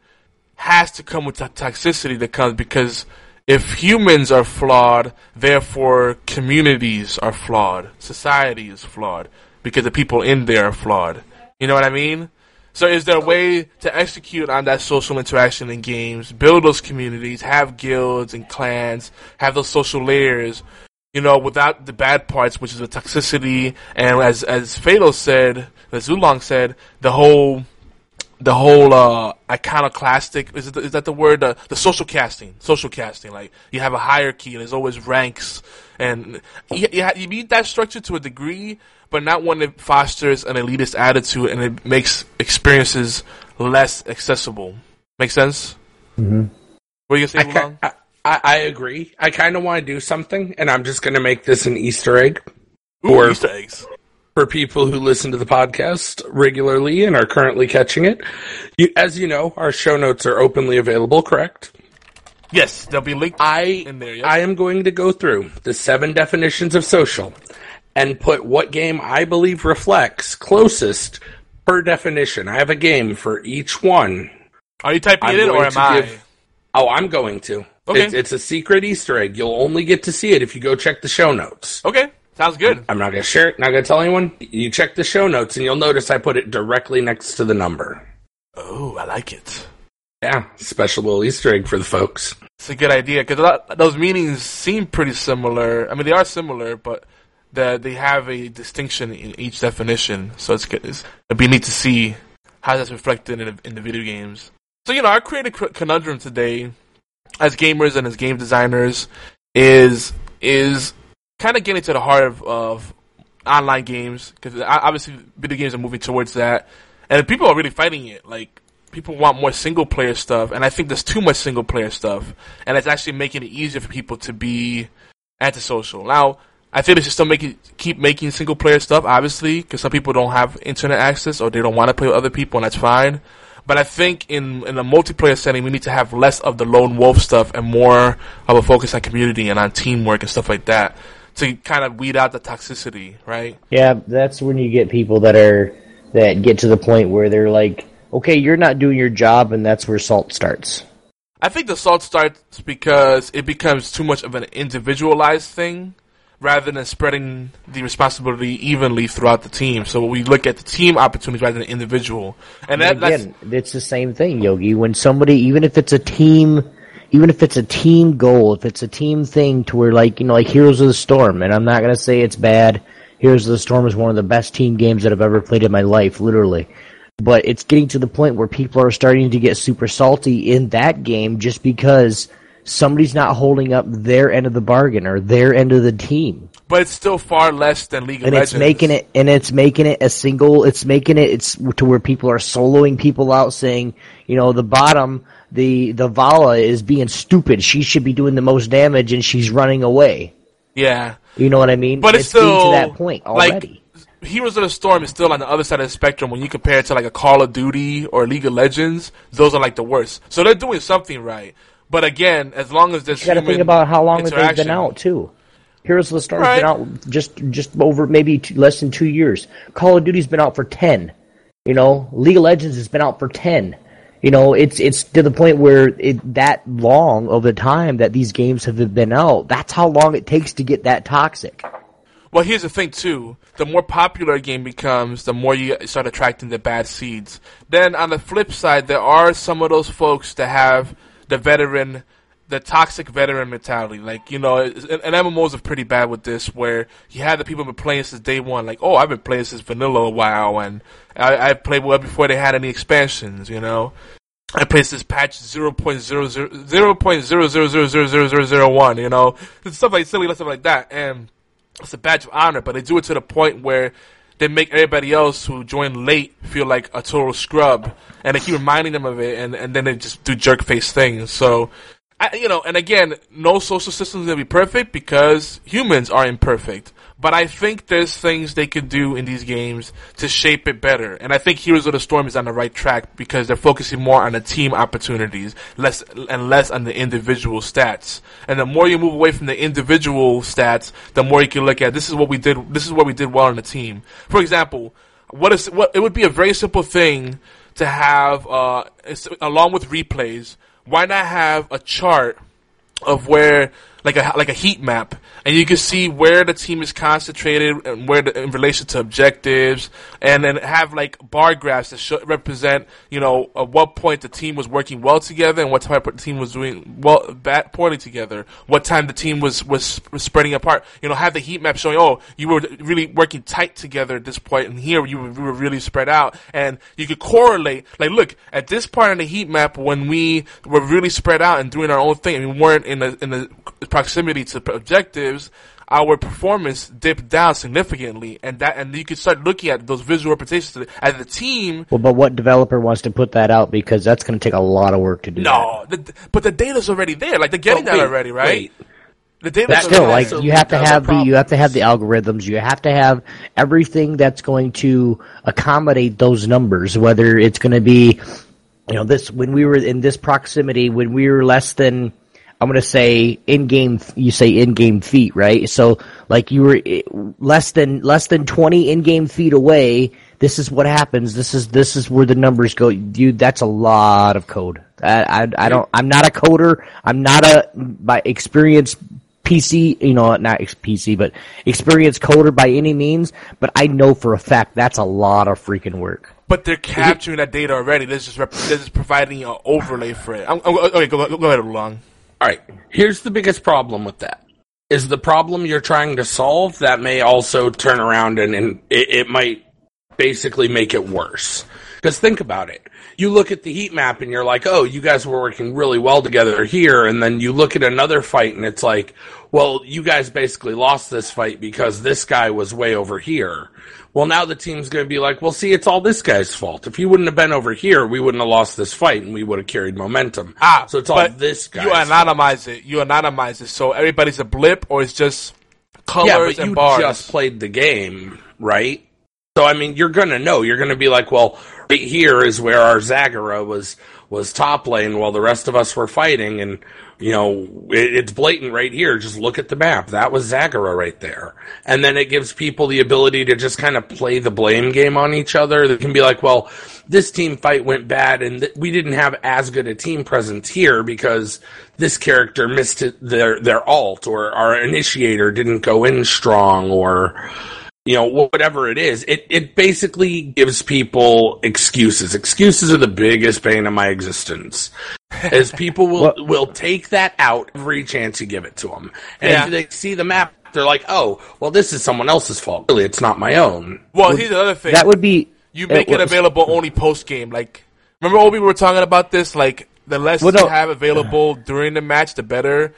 has to come with the toxicity that comes because if humans are flawed, therefore communities are flawed, society is flawed because the people in there are flawed. You know what I mean? So is there a way to execute on that social interaction in games, build those communities, have guilds and clans, have those social layers, you know, without the bad parts, which is the toxicity, and as as Fatal said, as Oolong said, the whole the whole uh, iconoclastic is, it, is that the word? Uh, the social casting social casting. Like you have a hierarchy and there's always ranks. And you, you, you need that structure to a degree but not one that fosters an elitist attitude and it makes experiences less accessible. Make sense? Mm-hmm. what are you gonna I, say ki- Oolong? I, I I agree. I kind of want to do something, and I'm just going to make this an Easter egg. Ooh, for Easter eggs for people who listen to the podcast regularly and are currently catching it. You, as you know, our show notes are openly available. Correct. yes they'll be linked I in there yes. I am going to go through the seven definitions of social and put what game I believe reflects closest per definition. I have a game for each one. are you typing I'm it in or am I give- Oh, I'm going to. Okay. It's, it's a secret Easter egg. You'll only get to see it if you go check the show notes. okay sounds good I'm not going to share it. Not going to tell anyone. You check the show notes, and you'll notice I put it directly next to the number. oh I like it Yeah, special little Easter egg for the folks. It's a good idea because those meanings seem pretty similar. I mean, they are similar, but the, they have a distinction in each definition. So it's, good- it's it'd be neat to see how that's reflected in, the- in the video games. So you know, our creative conundrum today, as gamers and as game designers, is is kind of getting to the heart of, of online games because obviously video games are moving towards that, and people are really fighting it. Like people want more single player stuff, and I think there's too much single player stuff, and it's actually making it easier for people to be antisocial. Now, I think they should still make it, keep making single player stuff, obviously, because some people don't have internet access or they don't want to play with other people, and that's fine. But I think in in a multiplayer setting, we need to have less of the lone wolf stuff and more of a focus on community and on teamwork and stuff like that to kind of weed out the toxicity, right? Yeah, that's when you get people that are that get to the point where they're like, okay, you're not doing your job, and that's where salt starts. I think the salt starts because it becomes too much of an individualized thing rather than spreading the responsibility evenly throughout the team. So we look at the team opportunities rather than individual. And that, again, it's the same thing, Yogi. When somebody, even if it's a team, even if it's a team goal, if it's a team thing to where like, you know, like Heroes of the Storm, and I'm not gonna say it's bad. Heroes of the Storm is one of the best team games that I've ever played in my life, literally. But it's getting to the point where people are starting to get super salty in that game just because somebody's not holding up their end of the bargain or their end of the team. But it's still far less than League of and Legends. it's making it and it's making it a single it's making it it's to where people are soloing people out saying you know the bottom the the Valla is being stupid she should be doing the most damage and she's running away yeah. you know what i mean But it's, getting still to that point already Like, Heroes of the Storm is still on the other side of the spectrum when you compare it to like a Call of Duty or League of Legends. Those are like the worst. So they're doing something right. But again, as long as there's you got to think about how long they've been out too Heroes of the Storm's Right. been out just just over maybe two, less than two years. Call of Duty's been out for ten. You know, League of Legends has been out for ten. You know, it's it's to the point where it that long of a time that these games have been out. That's how long it takes to get that toxic. Well, here's the thing too: the more popular a game becomes, the more you start attracting the bad seeds. Then on the flip side, there are some of those folks that have the veteran, the toxic veteran mentality. Like you know, and MMOs are pretty bad with this, where you have the people been playing since day one. Like, oh, I've been playing since vanilla a while, and I, I played well before they had any expansions. You know. I played this patch 0.00 0.0000001, you know, stuff like silly stuff like that, and it's a badge of honor. But they do it to the point where they make everybody else who joined late feel like a total scrub, and they keep reminding them of it, and and then they just do jerk face things. So, I, you know, and again, no social system is gonna be perfect because humans are imperfect. But I think there's things they could do in these games to shape it better. And I think Heroes of the Storm is on the right track because they're focusing more on the team opportunities, less and less on the individual stats. And the more you move away from the individual stats, the more you can look at this is what we did this is what we did well on the team. For example, what is what it would be a very simple thing to have uh along with replays, why not have a chart of where like a like a heat map, and you can see where the team is concentrated and where the, in relation to objectives, and then have like bar graphs that show, represent you know at what point the team was working well together and what time the team was doing well bad poorly together, what time the team was was, was spreading apart. You know, have the heat map showing oh you were really working tight together at this point, and here you were, you were really spread out, and you could correlate like look at this part of the heat map when we were really spread out and doing our own thing, and we weren't in the in the proximity to objectives, our performance dipped down significantly, and that and you can start looking at those visual representations as the team. Well, but what developer wants to put that out because that's going to take a lot of work to do. No, the, but the data's already there. Like they're getting But that already, right? wait. The data's But still, like you have to have the you have to have the algorithms. You have to have everything that's going to accommodate those numbers. Whether it's going to be, you know, this when we were in this proximity, when we were less than, I'm to say in game. You say in game feet, right? So like you were eh, less than less than 20 in game feet away. This is what happens. This is this is where the numbers go. Dude, that's a lot of code. I I, I don't. I'm not a coder. I'm not a by experience PC, you know, not PC, but experienced coder by any means. But I know for a fact that's a lot of freaking work. But they're capturing that data already. This is rep- they're just providing an overlay for it. I'm, I'm, okay, go, go, go ahead, Long. All right. Here's the biggest problem with that. Is the problem you're trying to solve that may also turn around and, and it, it might basically make it worse. Because think about it. You look at the heat map and you're like, oh, you guys were working really well together here. And then you look at another fight and it's like, well, you guys basically lost this fight because this guy was way over here. Well, now the team's going to be like, well, see, it's all this guy's fault. If he wouldn't have been over here, we wouldn't have lost this fight and we would have carried momentum. Ah, so it's all this guy. You anonymize it. You anonymize it, so everybody's a blip, or it's just colors yeah, but and you bars. just played the game, right? So I mean, you're gonna know. You're gonna be like, well, right here is where our Zagara was was top lane while the rest of us were fighting, and you know it, it's blatant right here. Just look at the map. That was Zagara right there, and then it gives people the ability to just kind of play the blame game on each other. They can be like, well, this team fight went bad, and th- we didn't have as good a team presence here because this character missed it, their their ult, or our initiator didn't go in strong, or you know, whatever it is, it, it basically gives people excuses. Excuses are the biggest pain in my existence. As people will, [LAUGHS] will take that out every chance you give it to them. And Yeah. if they see the map, they're like, oh, well, this is someone else's fault. Really, it's not my own. Well, here's another thing. That would be you make it was- available only post game. Like, remember Obi we were talking about this? Like, the less Well, you no. have available during the match, the better.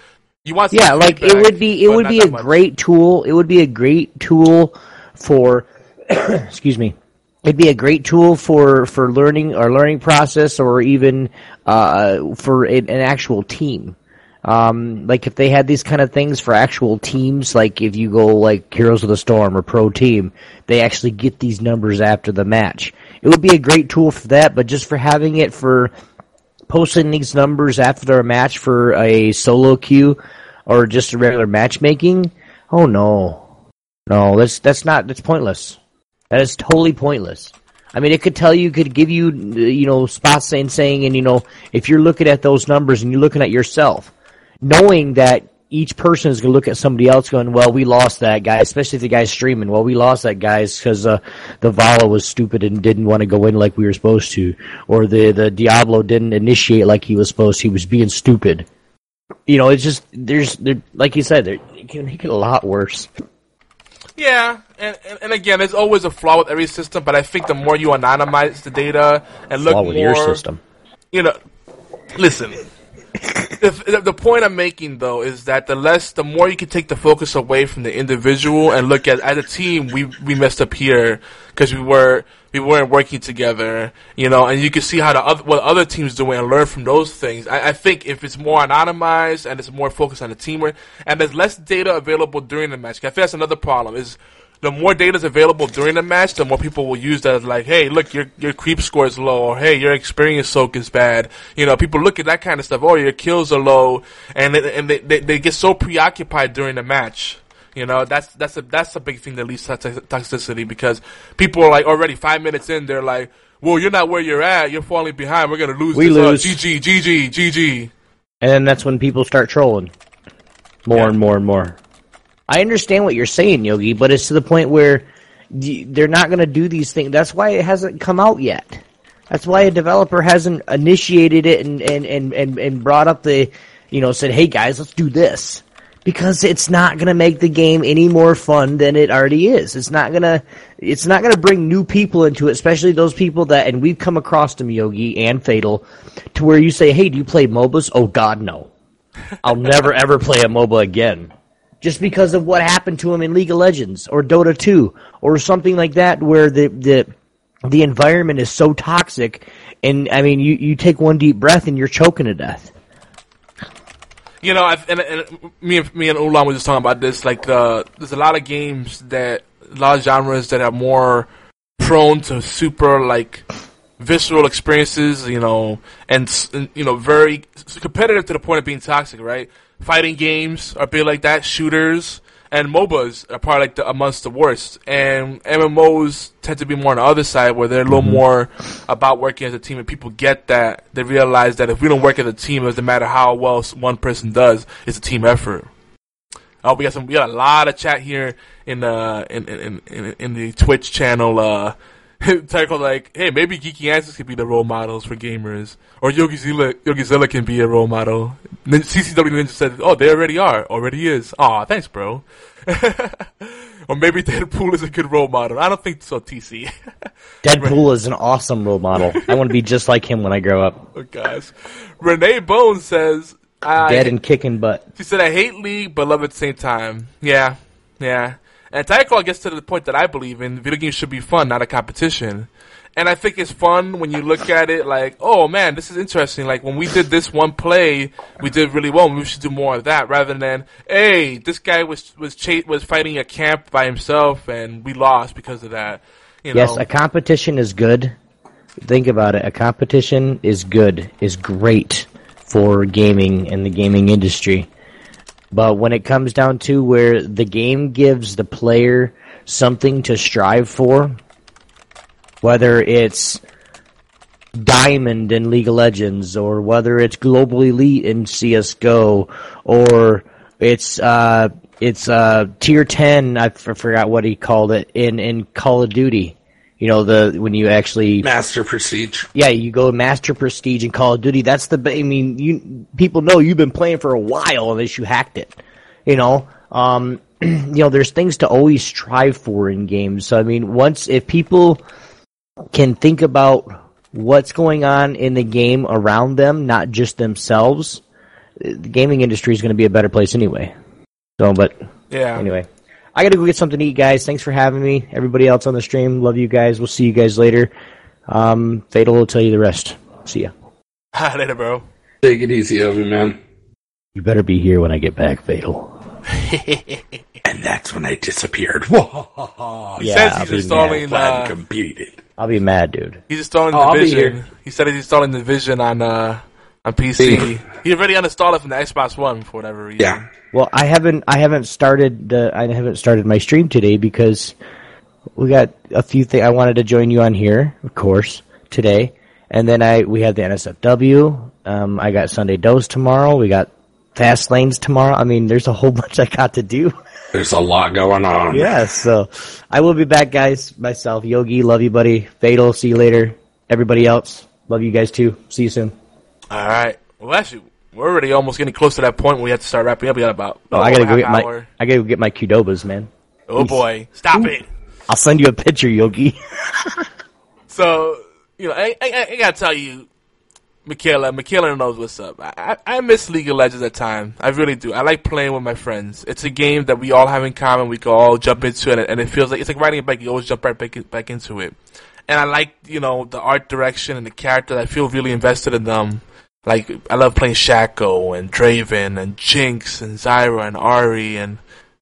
You want some yeah, like it would be it would be a much. great tool. It would be a great tool for [CLEARS THROAT] excuse me. It'd be a great tool for for learning or learning process or even uh, for an, an actual team. Um, like if they had these kind of things for actual teams, like if you go like Heroes of the Storm or Pro Team, they actually get these numbers after the match. It would be a great tool for that, but just for having it for posting these numbers after a match for a solo queue or just a regular matchmaking, oh no, no, that's that's not that's pointless. That is totally pointless. I mean, it could tell you, could give you, you know, spots saying, saying, and you know, if you're looking at those numbers and you're looking at yourself, knowing that each person is going to look at somebody else going, well, we lost that guy, especially if the guy's streaming. Well, we lost that guy because uh, the Valla was stupid and didn't want to go in like we were supposed to, or the the Diablo didn't initiate like he was supposed. to. He was being stupid. You know, it's just there's there, like you said, there, it can make it a lot worse. Yeah, and, and and again, there's always a flaw with every system, but I think the more you anonymize the data and look Flaw more, with your system. you know, listen. The, the- point I'm making though is that the less, the more you can take the focus away from the individual and look at as a team, we we messed up here because we were we weren't working together, you know, and you can see how the other what other teams doing and learn from those things. I, I think if it's more anonymized and it's more focused on the teamwork and there's less data available during the match, I think that's another problem is the more data is available during the match, the more people will use that as like, hey, look, your your creep score is low, or hey, your experience soak is bad. You know, people look at that kind of stuff. Oh, your kills are low, and they, and they, they they get so preoccupied during the match. You know, that's that's a that's a big thing that leads to toxicity because people are like already five minutes in, they're like, well, you're not where you're at, you're falling behind, we're gonna lose. We this. lose. Uh, GG, GG, GG. And then that's when people start trolling more and more and more. I understand what you're saying, Yogi, but it's to the point where they're not going to do these things. That's why it hasn't come out yet. That's why a developer hasn't initiated it and, and, and, and, and brought up the, you know, said, hey guys, let's do this. Because it's not going to make the game any more fun than it already is. It's not to, it's not to bring new people into it, especially those people that, and we've come across them, Yogi and Fatal, to where you say, hey, do you play MOBAs? Oh god, no. I'll never ever play a MOBA again. Just because of what happened to him in League of Legends or Dota 2 or something like that where the, the, the environment is so toxic and I mean you, you take one deep breath and you're choking to death. You know, I've, and, and me and me and Oolong were just talking about this. Like, uh, there's a lot of games that a lot of genres that are more prone to super like visceral experiences. You know, and, and you know, very competitive to the point of being toxic. Right? Fighting games are a bit like that. Shooters and MOBAs are probably like the, amongst the worst. And MMOs tend to be more on the other side where they're a little more about working as a team. And people get that. They realize that if we don't work as a team, it doesn't matter how well one person does. It's a team effort. Oh, we got some. We got a lot of chat here in the in in in, in the Twitch channel. Uh, [LAUGHS] title like, hey, maybe Geeky Antics could be the role models for gamers, or Yogizilla Yogizilla can be a role model. Then CCW Ninja said, oh, they already are, already is. Aw, thanks, bro. [LAUGHS] or maybe Deadpool is a good role model. I don't think so, TC. [LAUGHS] Deadpool is an awesome role model. I want to be just like him when I grow up. oh, guys. Renaye Bones says, I, Dead and kicking butt. She said, I hate League, but love at the same time. Yeah, yeah. And Tyclaw gets to the point that I believe in. Video games should be fun, not a competition. And I think it's fun when you look at it like, oh man, this is interesting. Like when we did this one play, we did really well. We should do more of that rather than, hey, this guy was was was fighting a camp by himself and we lost because of that. You know? Yes, a competition is good, think about it. A competition is good, is great for gaming and the gaming industry. But when it comes down to where the game gives the player something to strive for, whether it's Diamond in League of Legends, or whether it's Global Elite in CS:GO, or it's uh, it's uh, Tier Ten. I f- forgot what he called it in in Call of Duty. You know the when you actually Master Prestige. yeah, you go Master Prestige in Call of Duty. That's the. I mean, you people know you've been playing for a while unless you hacked it. You know, um, [CLEARS THROAT] you know, there's things to always strive for in games. So I mean, once if people can think about what's going on in the game around them, not just themselves, the gaming industry is going to be a better place anyway. So, but Yeah. anyway. I gotta go get something to eat, guys. Thanks for having me. Everybody else on the stream, love you guys. We'll see you guys later. Um, Fatal will tell you the rest. See ya. [LAUGHS] Later, bro. Take it easy, Obi man. You better be here when I get back, Fatal. [LAUGHS] And that's when I disappeared. [LAUGHS] He Yeah, says I'll he's be installing. Plan Uh, completed. I'll be mad, dude. he's installing Oh, I'll Vision. He said he's installing the Division on uh on PC. he already uninstalled it from the Xbox One for whatever reason. Yeah. Well, I haven't, I haven't started the, I haven't started my stream today because we got a few things. I wanted to join you on here, of course, today, and then I we had the NSFW. Um, I got Sunday Dose tomorrow. We got Fast Lanes tomorrow. I mean, there's a whole [LAUGHS] bunch I got to do. There's a lot going on. Yeah, so I will be back, guys. Myself, Yogi, love you, buddy. Fatal, see you later. Everybody else, love you guys too. See you soon. All right. Well, actually, we're already almost getting close to that point where we have to start wrapping up. We got about Oh, I gotta go get half my, hour. I gotta go get my Qdobas, man. Oh boy, stop it. I'll send you a picture, Yogi. [LAUGHS] So, you know, I, I, I gotta tell you, Michaela, Michaela knows what's up. I, I I miss League of Legends at times. I really do. I like playing with my friends. It's a game that we all have in common. We can all jump into it, and it feels like it's like riding a bike. You always jump right back, back into it. And I like, you know, the art direction and the character. I feel really invested in them. Like, I love playing Shaco and Draven and Jinx and Zyra and Ahri and,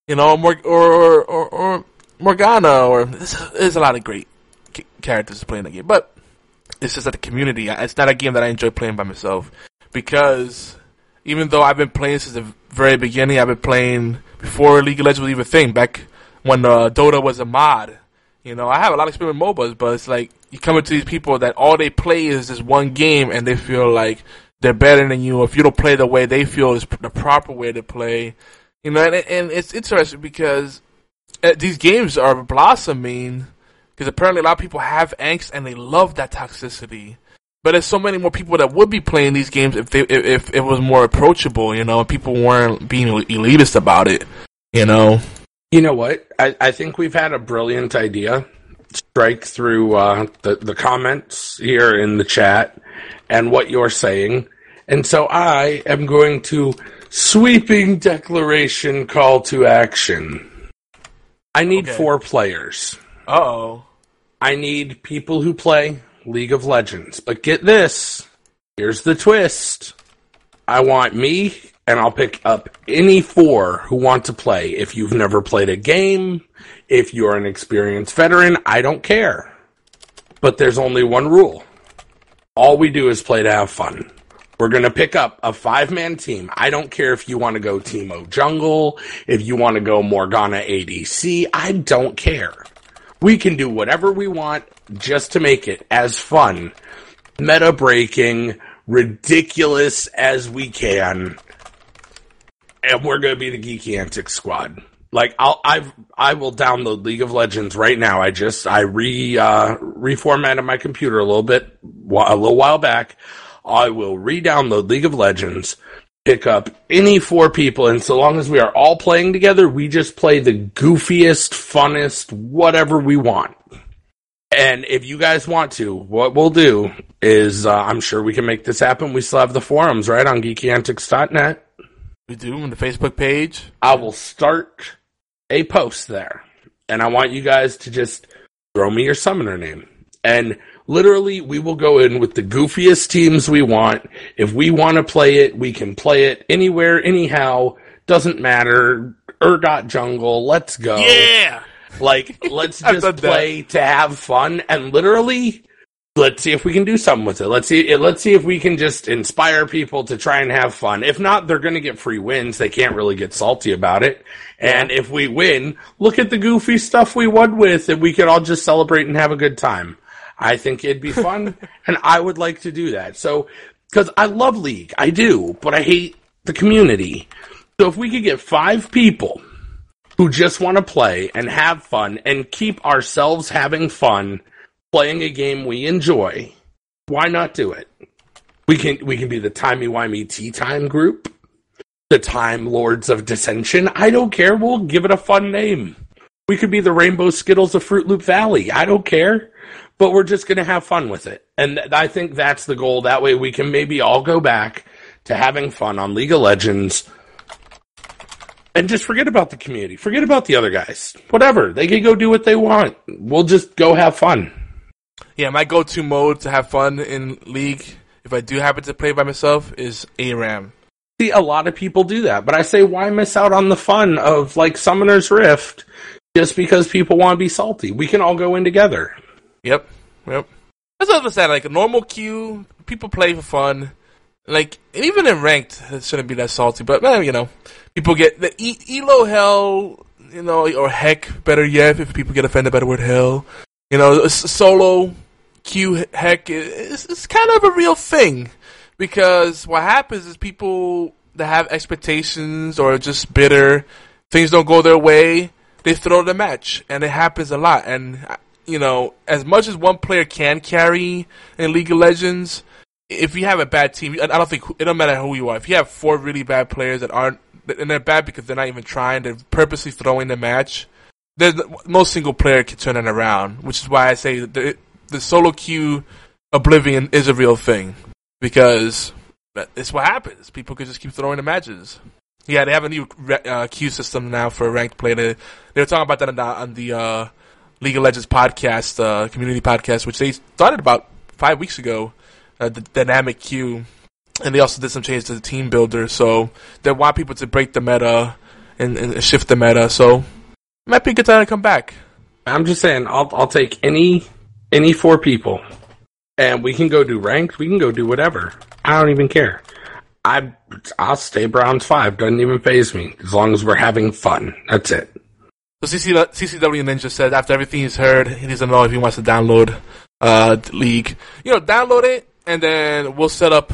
you know, Mor- or, or, or Morgana or, there's, there's a lot of great characters to play in the game. But, it's just that the community. It's not a game that I enjoy playing by myself because even though I've been playing since the very beginning, I've been playing before League of Legends was even a thing. Back when uh, Dota was a mod, you know, I have a lot of experience with MOBAs, but it's like you come into these people that all they play is this one game, and they feel like they're better than you. If you don't play the way they feel is the proper way to play, you know, and, and it's interesting because uh, these games are blossoming because apparently a lot of people have angst and they love that toxicity. But there's so many more people that would be playing these games if they if, if it was more approachable, you know, and people weren't being elitist about it, you know. You know what? I, I think we've had a brilliant idea strike through uh, the, the comments here in the chat and what you're saying. And so I am going to sweeping declaration call to action. I need Okay. four players. Oh. I need people who play League of Legends. But get this here's the twist. I want me, and I'll pick up any four who want to play. If you've never played a game, if you're an experienced veteran, I don't care. But there's only one rule. All we do is play to have fun. We're going to pick up a five man team. I don't care if you want to go Teemo Jungle, if you want to go Morgana ADC. I don't care. We can do whatever we want just to make it as fun, meta breaking, ridiculous as we can. And we're going to be the Geeky Antics squad. Like I'll I've I will download League of Legends right now. I just I re uh, reformatted my computer a little bit a little while back. I will re-download League of Legends, pick up any four people, and so long as we are all playing together, we just play the goofiest, funnest, whatever we want. And if you guys want to, what we'll do is, uh, I'm sure we can make this happen. We still have the forums, right, on geekyantics.net. We do on the Facebook page. I will start a post there. And I want you guys to just throw me your summoner name. And literally, we will go in with the goofiest teams we want. If we want to play it, we can play it anywhere, anyhow. Doesn't matter. Urgot Jungle, let's go. Yeah. Like, let's [LAUGHS] just done that. play to have fun. And literally, let's see if we can do something with it. Let's see. Let's see if we can just inspire people to try and have fun. If not, they're going to get free wins. They can't really get salty about it. And if we win, look at the goofy stuff we won with, and we could all just celebrate and have a good time. I think it'd be fun, [LAUGHS] and I would like to do that. So, because I love League, I do, but I hate the community. So if we could get five people who just want to play and have fun and keep ourselves having fun playing a game we enjoy, why not do it? We can we can be the timey wimey tea time group, the Time Lords of Dissension. I don't care. We'll give it a fun name. We could be the Rainbow Skittles of Fruit Loop Valley. I don't care. But we're just going to have fun with it. And th- I think that's the goal. That way we can maybe all go back to having fun on League of Legends and just forget about the community. Forget about the other guys. Whatever. They can go do what they want. We'll just go have fun. Yeah, my go-to mode to have fun in League, if I do happen to play by myself, is ARAM. See, a lot of people do that, but I say, why miss out on the fun of like Summoner's Rift just because people want to be salty? We can all go in together. Yep, yep. That's what I was saying. Like a normal queue, people play for fun. Like even in ranked, it shouldn't be that salty. But man, you know, people get the e- elo hell, you know, or heck, better yet, if people get offended by the word hell. You know, solo queue heck is, is kind of a real thing because what happens is people that have expectations or just bitter, things don't go their way, they throw the match, and it happens a lot. And you know, as much as one player can carry in League of Legends, if you have a bad team, I don't think it don't matter who you are. If you have four really bad players that aren't, and they're bad because they're not even trying, they're purposely throwing the match. Most single player can turn it around, which is why I say the the solo queue oblivion is a real thing because it's what happens. People could just keep throwing the matches. Yeah, they have a new uh, queue system now for ranked play. They, they were talking about that on the, on the uh, League of Legends podcast, uh, community podcast, which they started about five weeks ago. Uh, the dynamic queue, and they also did some changes to the team builder. So they want people to break the meta and, and shift the meta. So it might be a good time to come back. I'm just saying, I'll I'll take any any four people, and we can go do ranked. We can go do whatever. I don't even care. I I'll stay bronze five. Doesn't even faze me as long as we're having fun. That's it. So CC, CCW Ninja said after everything he's heard, he doesn't know if he wants to download uh, League. You know, download it, and then we'll set up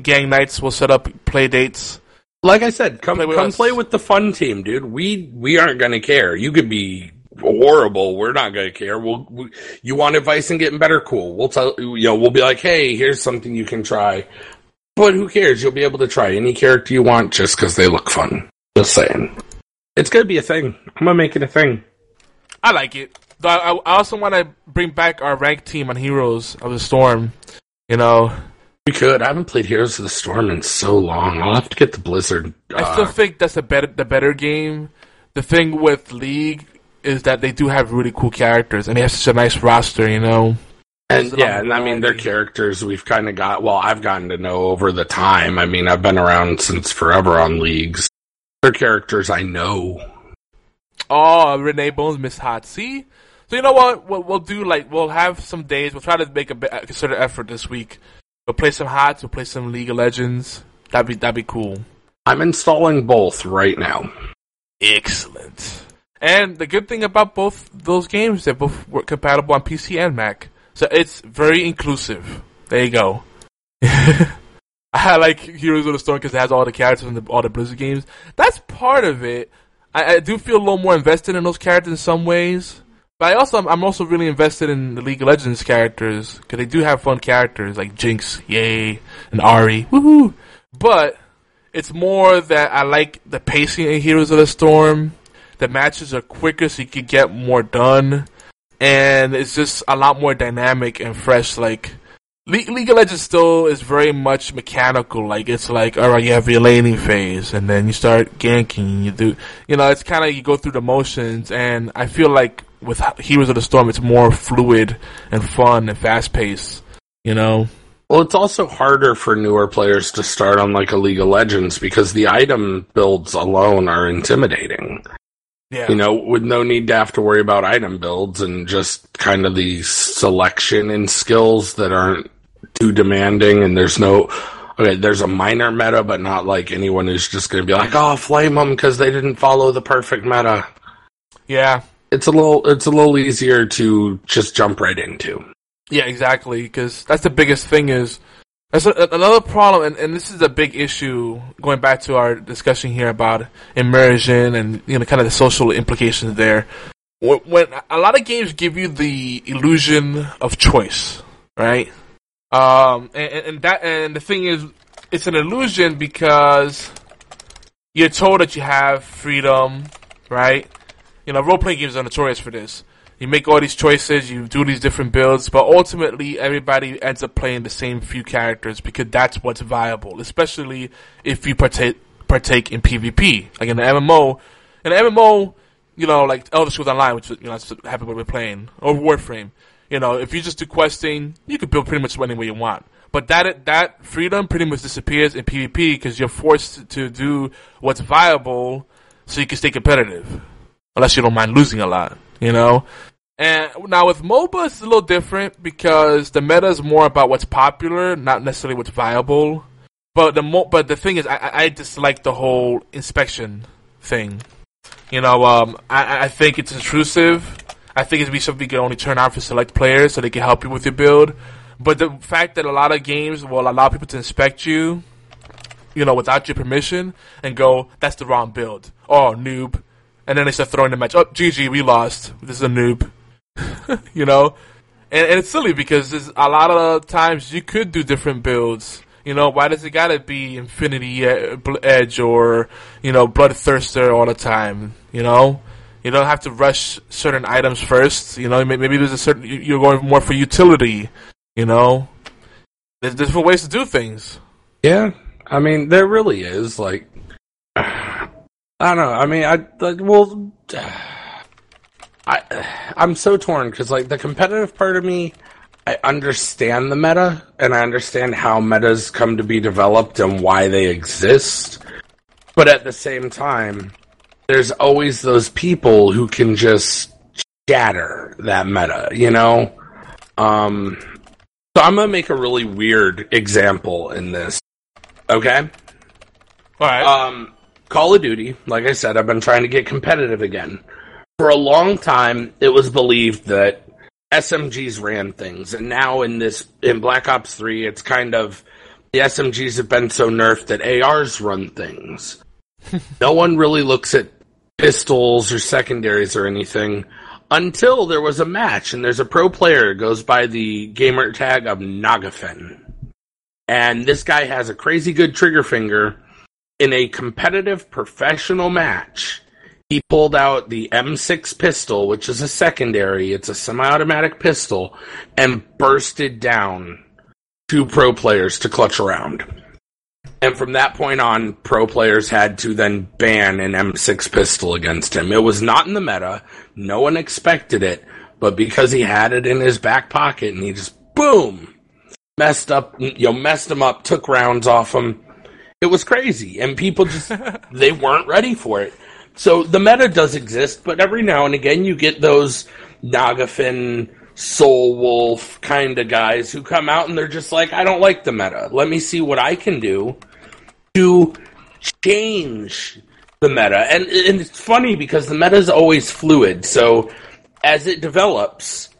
gang nights. We'll set up play dates. Like I said, come Play with come us. play with the fun team, dude. We we aren't gonna care. You could be horrible. We're not gonna care. We'll we, you want advice and getting better. Cool. We'll tell you know we'll be like, hey, here's something you can try. But who cares? You'll be able to try any character you want just because they look fun. Just saying. It's gonna be a thing. I'm gonna make it a thing. I like it. Though I, I also want to bring back our ranked team on Heroes of the Storm. You know, We could. I haven't played Heroes of the Storm in so long. I'll have to get the Blizzard. I still Uh, think that's the better the better game. The thing with League is that they do have really cool characters and they have such a nice roster. You know, and There's yeah, and I mean their characters we've kind of got. Well, I've gotten to know over the time. I mean, I've been around since forever on leagues. Their characters I know. Oh, Renaye Bones, Miss Hot. See? So you know what? We'll, we'll do like we'll have some days. We'll try to make a, concerted effort this week. We'll play some Hots. We'll play some League of Legends. That'd be that'd be cool. I'm installing both right now. Excellent. And the good thing about both those games, they're both work compatible on PC and Mac. So it's very inclusive. There you go. [LAUGHS] [LAUGHS] I like Heroes of the Storm because it has all the characters in the, all the Blizzard games. That's part of it. I, I do feel a little more invested in those characters in some ways. But I also, I'm, also really invested in the League of Legends characters because they do have fun characters like Jinx, yay, and Ahri, woohoo. But it's more that I like the pacing in Heroes of the Storm. The matches are quicker, so you can get more done, and it's just a lot more dynamic and fresh. Like League of Legends still is very much mechanical. Like it's like, all right, you have your laning phase, and then you start ganking. You do, you know, it's kind of you go through the motions, and I feel like with Heroes of the Storm, it's more fluid and fun and fast paced. You know, Well, it's also harder for newer players to start on like a League of Legends because the item builds alone are intimidating. Yeah. You know, with no need to have to worry about item builds and just kind of the selection and skills that aren't too demanding. And there's no, okay, there's a minor meta, but not like anyone who's just going to be like, oh, flame them because they didn't follow the perfect meta. Yeah. It's a little, it's a little easier to just jump right into. Yeah, exactly. Because that's the biggest thing is that's a, another problem, and, and this is a big issue. Going back to our discussion here about immersion and you know kind of the social implications there. When, when a lot of games give you the illusion of choice, right? Um, and, and that and the thing is, it's an illusion because you're told that you have freedom, right? You know, role playing games are notorious for this you make all these choices, you do these different builds, but ultimately everybody ends up playing the same few characters because that's what's viable, especially if you partake partake in PvP. Like in the MMO, in the MMO, you know, like Elder Scrolls Online, which you know that's happen what we're playing, or Warframe. You know, if you just do questing, you can build pretty much any way you want. But that that freedom pretty much disappears in PvP because you're forced to do what's viable so you can stay competitive, unless you don't mind losing a lot. You know, and now with MOBA, it's a little different because the meta is more about what's popular, not necessarily what's viable. But the mo- but the thing is, I, I dislike the whole inspection thing. You know, um, I, I think it's intrusive. I think it'd be something you can only turn on for select players so they can help you with your build. But the fact that a lot of games will allow people to inspect you, you know, without your permission and go, that's the wrong build. Oh, noob. And then they start throwing the match. Oh, GG, we lost. This is a noob. [LAUGHS] you know, and, and, it's silly because a lot of times you could do different builds. You know, why does it gotta be Infinity uh, Edge or you know Bloodthirster all the time? You know, you don't have to rush certain items first. You know, maybe there's a certain you're going more for utility. You know, there's different ways to do things. Yeah, I mean, there really is. Like, [SIGHS] I don't know. I mean, I like, well. [SIGHS] I I'm so torn because like the competitive part of me, I understand the meta and I understand how metas come to be developed and why they exist, but at the same time, there's always those people who can just shatter that meta, you know. Um, so I'm gonna make a really weird example in this. Okay. All right. Um, Call of Duty, like I said, I've been trying to get competitive again for a long time, it was believed that SMGs ran things, and now in this in Black Ops Three, it's kind of the SMGs have been so nerfed that ARs run things. [LAUGHS] no one really looks at pistols or secondaries or anything until there was a match, and there's a pro player goes by the gamer tag of Nagafen, and this guy has a crazy good trigger finger in a competitive professional match he pulled out the M6 pistol, which is a secondary, it's a semi automatic pistol, and bursted down two pro players to clutch around. And from that point on, pro players had to then ban an M6 pistol against him. It was not in the meta, no one expected it, but because he had it in his back pocket and he just boom messed up you know messed him up took rounds off him. It was crazy. And people just [LAUGHS] they weren't ready for it. So the meta does exist, but every now and again you get those Nagafin, Soul Wolf kind of guys who come out and they're just like, I don't like the meta. Let me see what I can do to change the meta. And, and it's funny because the meta is always fluid. So as it develops,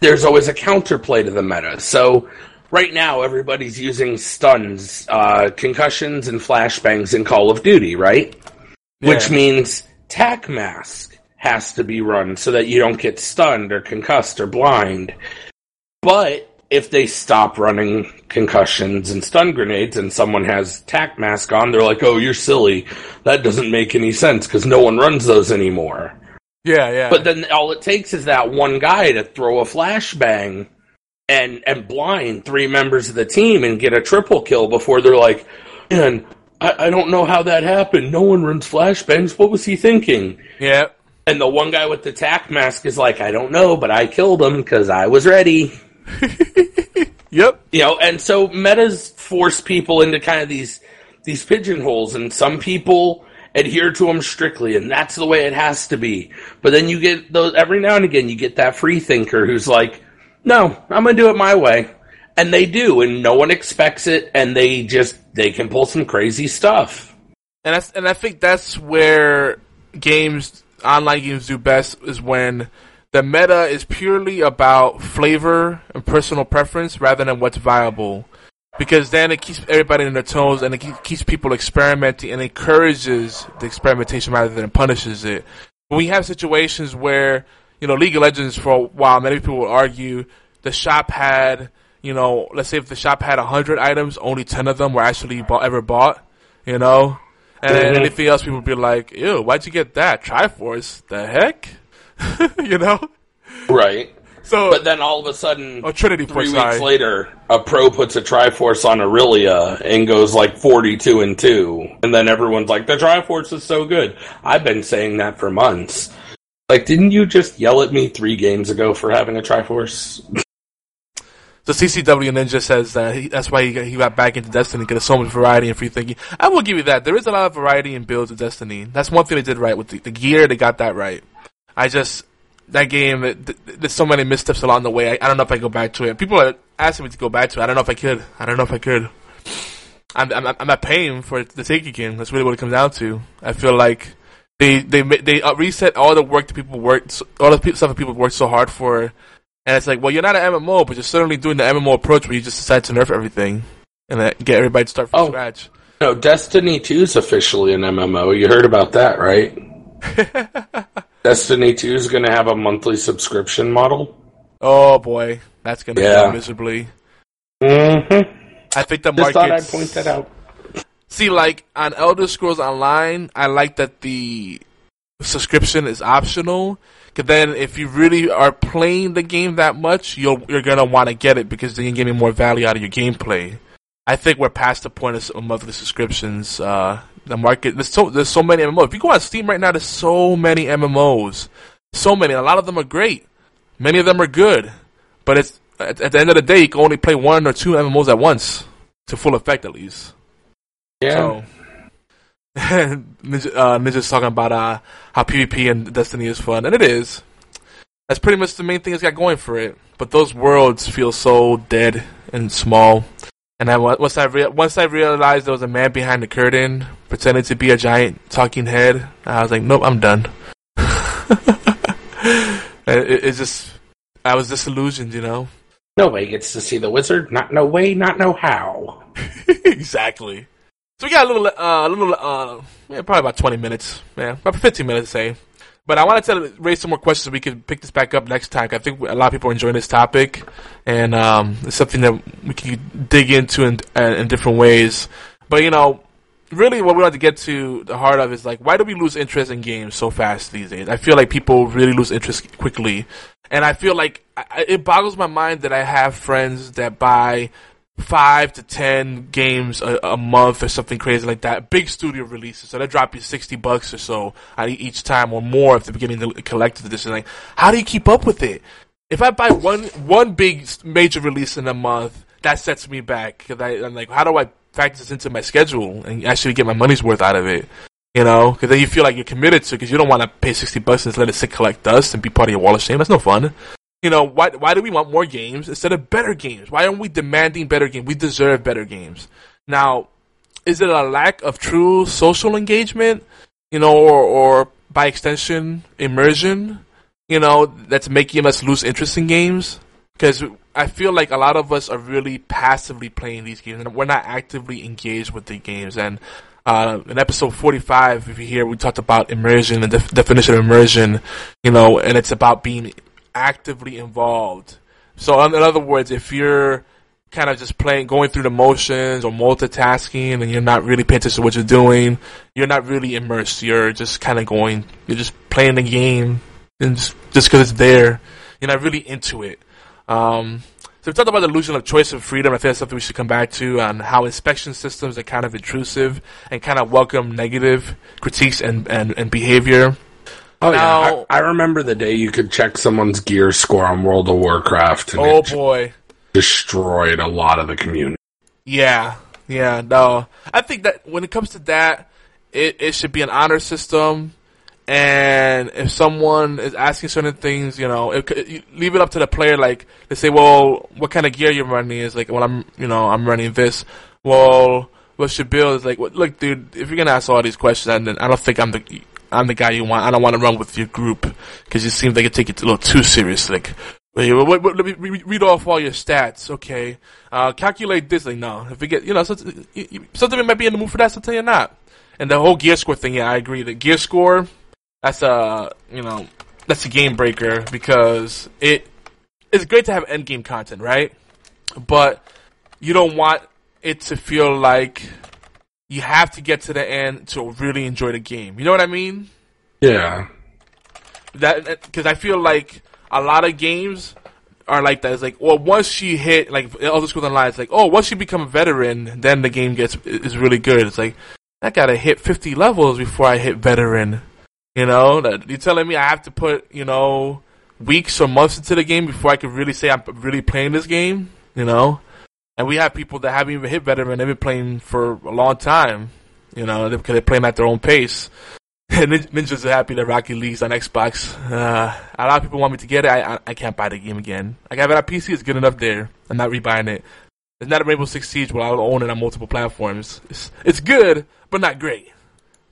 there's always a counterplay to the meta. So right now everybody's using stuns, uh, concussions, and flashbangs in Call of Duty, right? yeah. which means tac mask has to be run so that you don't get stunned or concussed or blind. But if they stop running concussions and stun grenades and someone has tac mask on, they're like, "Oh, you're silly. That doesn't make any sense because no one runs those anymore." Yeah, yeah. But then all it takes is that one guy to throw a flashbang and and blind three members of the team and get a triple kill before they're like, "Man, I, I don't know how that happened. No one runs flashbangs. What was he thinking? Yeah. And the one guy with the tac mask is like, I don't know, but I killed him because I was ready. [LAUGHS] yep. You know, and so metas force people into kind of these these pigeonholes, and some people adhere to them strictly, and that's the way it has to be. But then you get those every now and again, you get that free thinker who's like, "No, I'm gonna do it my way," and they do, and no one expects it, and they just they can pull some crazy stuff. And that's, and I think that's where games, online games, do best is when the meta is purely about flavor and personal preference rather than what's viable. Because then it keeps everybody in their toes and it keeps people experimenting and encourages the experimentation rather than punishes it. When we have situations where, you know, League of Legends for a while, many people would argue the shop had, you know, let's say if the shop had 100 items, only 10 of them were actually bought, ever bought, you know? And mm-hmm. anything else, people would be like, ew, why'd you get that? Triforce? The heck? [LAUGHS] you know? Right. So, but then all of a sudden, oh, Trinity three weeks sorry. later, a pro puts a Triforce on Irelia and goes like forty-two and two, and then everyone's like, "The Triforce is so good." I've been saying that for months. Like, didn't you just yell at me three games ago for having a Triforce? The CCW Ninja says that he, that's why he got, he got back into Destiny because there's so much variety and free thinking. I will give you that. There is a lot of variety in builds of Destiny. That's one thing they did right with the, the gear. They got that right. I just that game, there's so many missteps along the way. I, I, don't know if I go back to it. People are asking me to go back to it. I don't know if I could. I don't know if I could. I'm I'm, I'm not paying for the take again. That's really what it comes down to. I feel like they they they uh, reset all the work that people worked, all the stuff that people worked so hard for, and it's like, well, you're not an MMO, but you're certainly doing the MMO approach where you just decide to nerf everything and get everybody to start from oh, scratch. No, Destiny 2 is officially an MMO. You heard about that, right? [LAUGHS] Destiny 2 is going to have a monthly subscription model. Oh boy, that's going to yeah. go miserably. Mm-hmm. I think the market. thought I'd point that out. See, like on Elder Scrolls Online, I like that the subscription is optional. Because then, if you really are playing the game that much, you'll you're gonna want to get it because then you get more value out of your gameplay. I think we're past the point of monthly subscriptions. Uh, the market there's so there's so many MMOs. If you go on Steam right now, there's so many MMOs, so many. A lot of them are great. Many of them are good, but it's at, at the end of the day, you can only play one or two MMOs at once to full effect, at least. Yeah. So, [LAUGHS] Ninja, uh, Ninja's talking about uh, how PvP and Destiny is fun, and it is. That's pretty much the main thing it's got going for it. But those worlds feel so dead and small. And then once I rea- once I realized there was a man behind the curtain pretending to be a giant talking head, I was like, nope, I'm done. [LAUGHS] it, it's just I was disillusioned, you know. Nobody gets to see the wizard. Not no way, not no how. [LAUGHS] exactly. So we got a little, uh, a little, uh, yeah, probably about twenty minutes, yeah, about fifteen minutes, say. But I wanted to raise some more questions so we can pick this back up next time. I think a lot of people are enjoying this topic, and um, it's something that we can dig into in, in different ways. But you know, really, what we want to get to the heart of is like, why do we lose interest in games so fast these days? I feel like people really lose interest quickly, and I feel like I, it boggles my mind that I have friends that buy five to ten games a, a, month or something crazy like that. Big studio releases, so they drop you sixty bucks or so each time or more at the beginning the collector's edition. Like, how do you keep up with it? If I buy one one big major release in a month, that sets me back because I'm like, how do I factor this into my schedule and actually get my money's worth out of it? You know, because then you feel like you're committed to because you don't want to pay sixty bucks and let it sit collect dust and be part of your wall of shame. That's no fun. You know, why, why do we want more games instead of better games? Why aren't we demanding better games? We deserve better games. Now, is it a lack of true social engagement, you know, or, or by extension, immersion, you know, that's making us lose interest in games? Because I feel like a lot of us are really passively playing these games, and we're not actively engaged with the games. And uh, in episode 45, if you hear, we talked about immersion, the def- definition of immersion, you know, and it's about being actively involved. So, in other words, if you're kind of just playing, going through the motions or multitasking, and you're not really paying attention to what you're doing, you're not really immersed. You're just kind of going, you're just playing the game, and just because it's there, you're not really into it. Um, so we talked about the illusion of choice and freedom. I think that's something we should come back to on how inspection systems are kind of intrusive and kind of welcome negative critiques and, and, and behavior. Oh now, yeah, I, I, remember the day you could check someone's gear score on World of Warcraft. oh boy, destroyed a lot of the community. Yeah, yeah, no. I think that when it comes to that, it, it should be an honor system. And if someone is asking certain things, you know, it, it, leave it up to the player. Like they say, well, what kind of gear you're running is like, well, I'm, you know, I'm running this. Well, what's your build? Is like, look, dude, if you're gonna ask all these questions, then I don't think I'm the, I'm the guy you want. I don't want to run with your group because you seem like you take it a little too serious. Like, let me read off all your stats, okay? Uh, calculate this. Like, no, if you get, you know, something, something might be in the mood for that, something you're not. And the whole gear score thing, yeah, I agree. The gear score, that's a, you know, that's a game breaker because it, it's great to have end game content, right? But you don't want it to feel like you have to get to the end to really enjoy the game. You know what I mean? Yeah. That because I feel like a lot of games are like that. It's like, well, once she hit like Elder Scrolls Online, it's like, oh, once you become a veteran, then the game gets is really good. It's like I gotta hit fifty levels before I hit veteran. You know, you're telling me I have to put you know weeks or months into the game before I can really say I'm really playing this game. You know, and we have people that haven't even hit veteran; they've been playing for a long time. You know, because they're playing at their own pace. [LAUGHS] And Ninjas are happy that Rocket League's on Xbox. Uh, a lot of people want me to get it. I, I, I can't buy the game again. I got it on PC. It's good enough there. I'm not rebuying it. It's not a Rainbow Six Siege where I'll own it on multiple platforms. It's, it's good, but not great.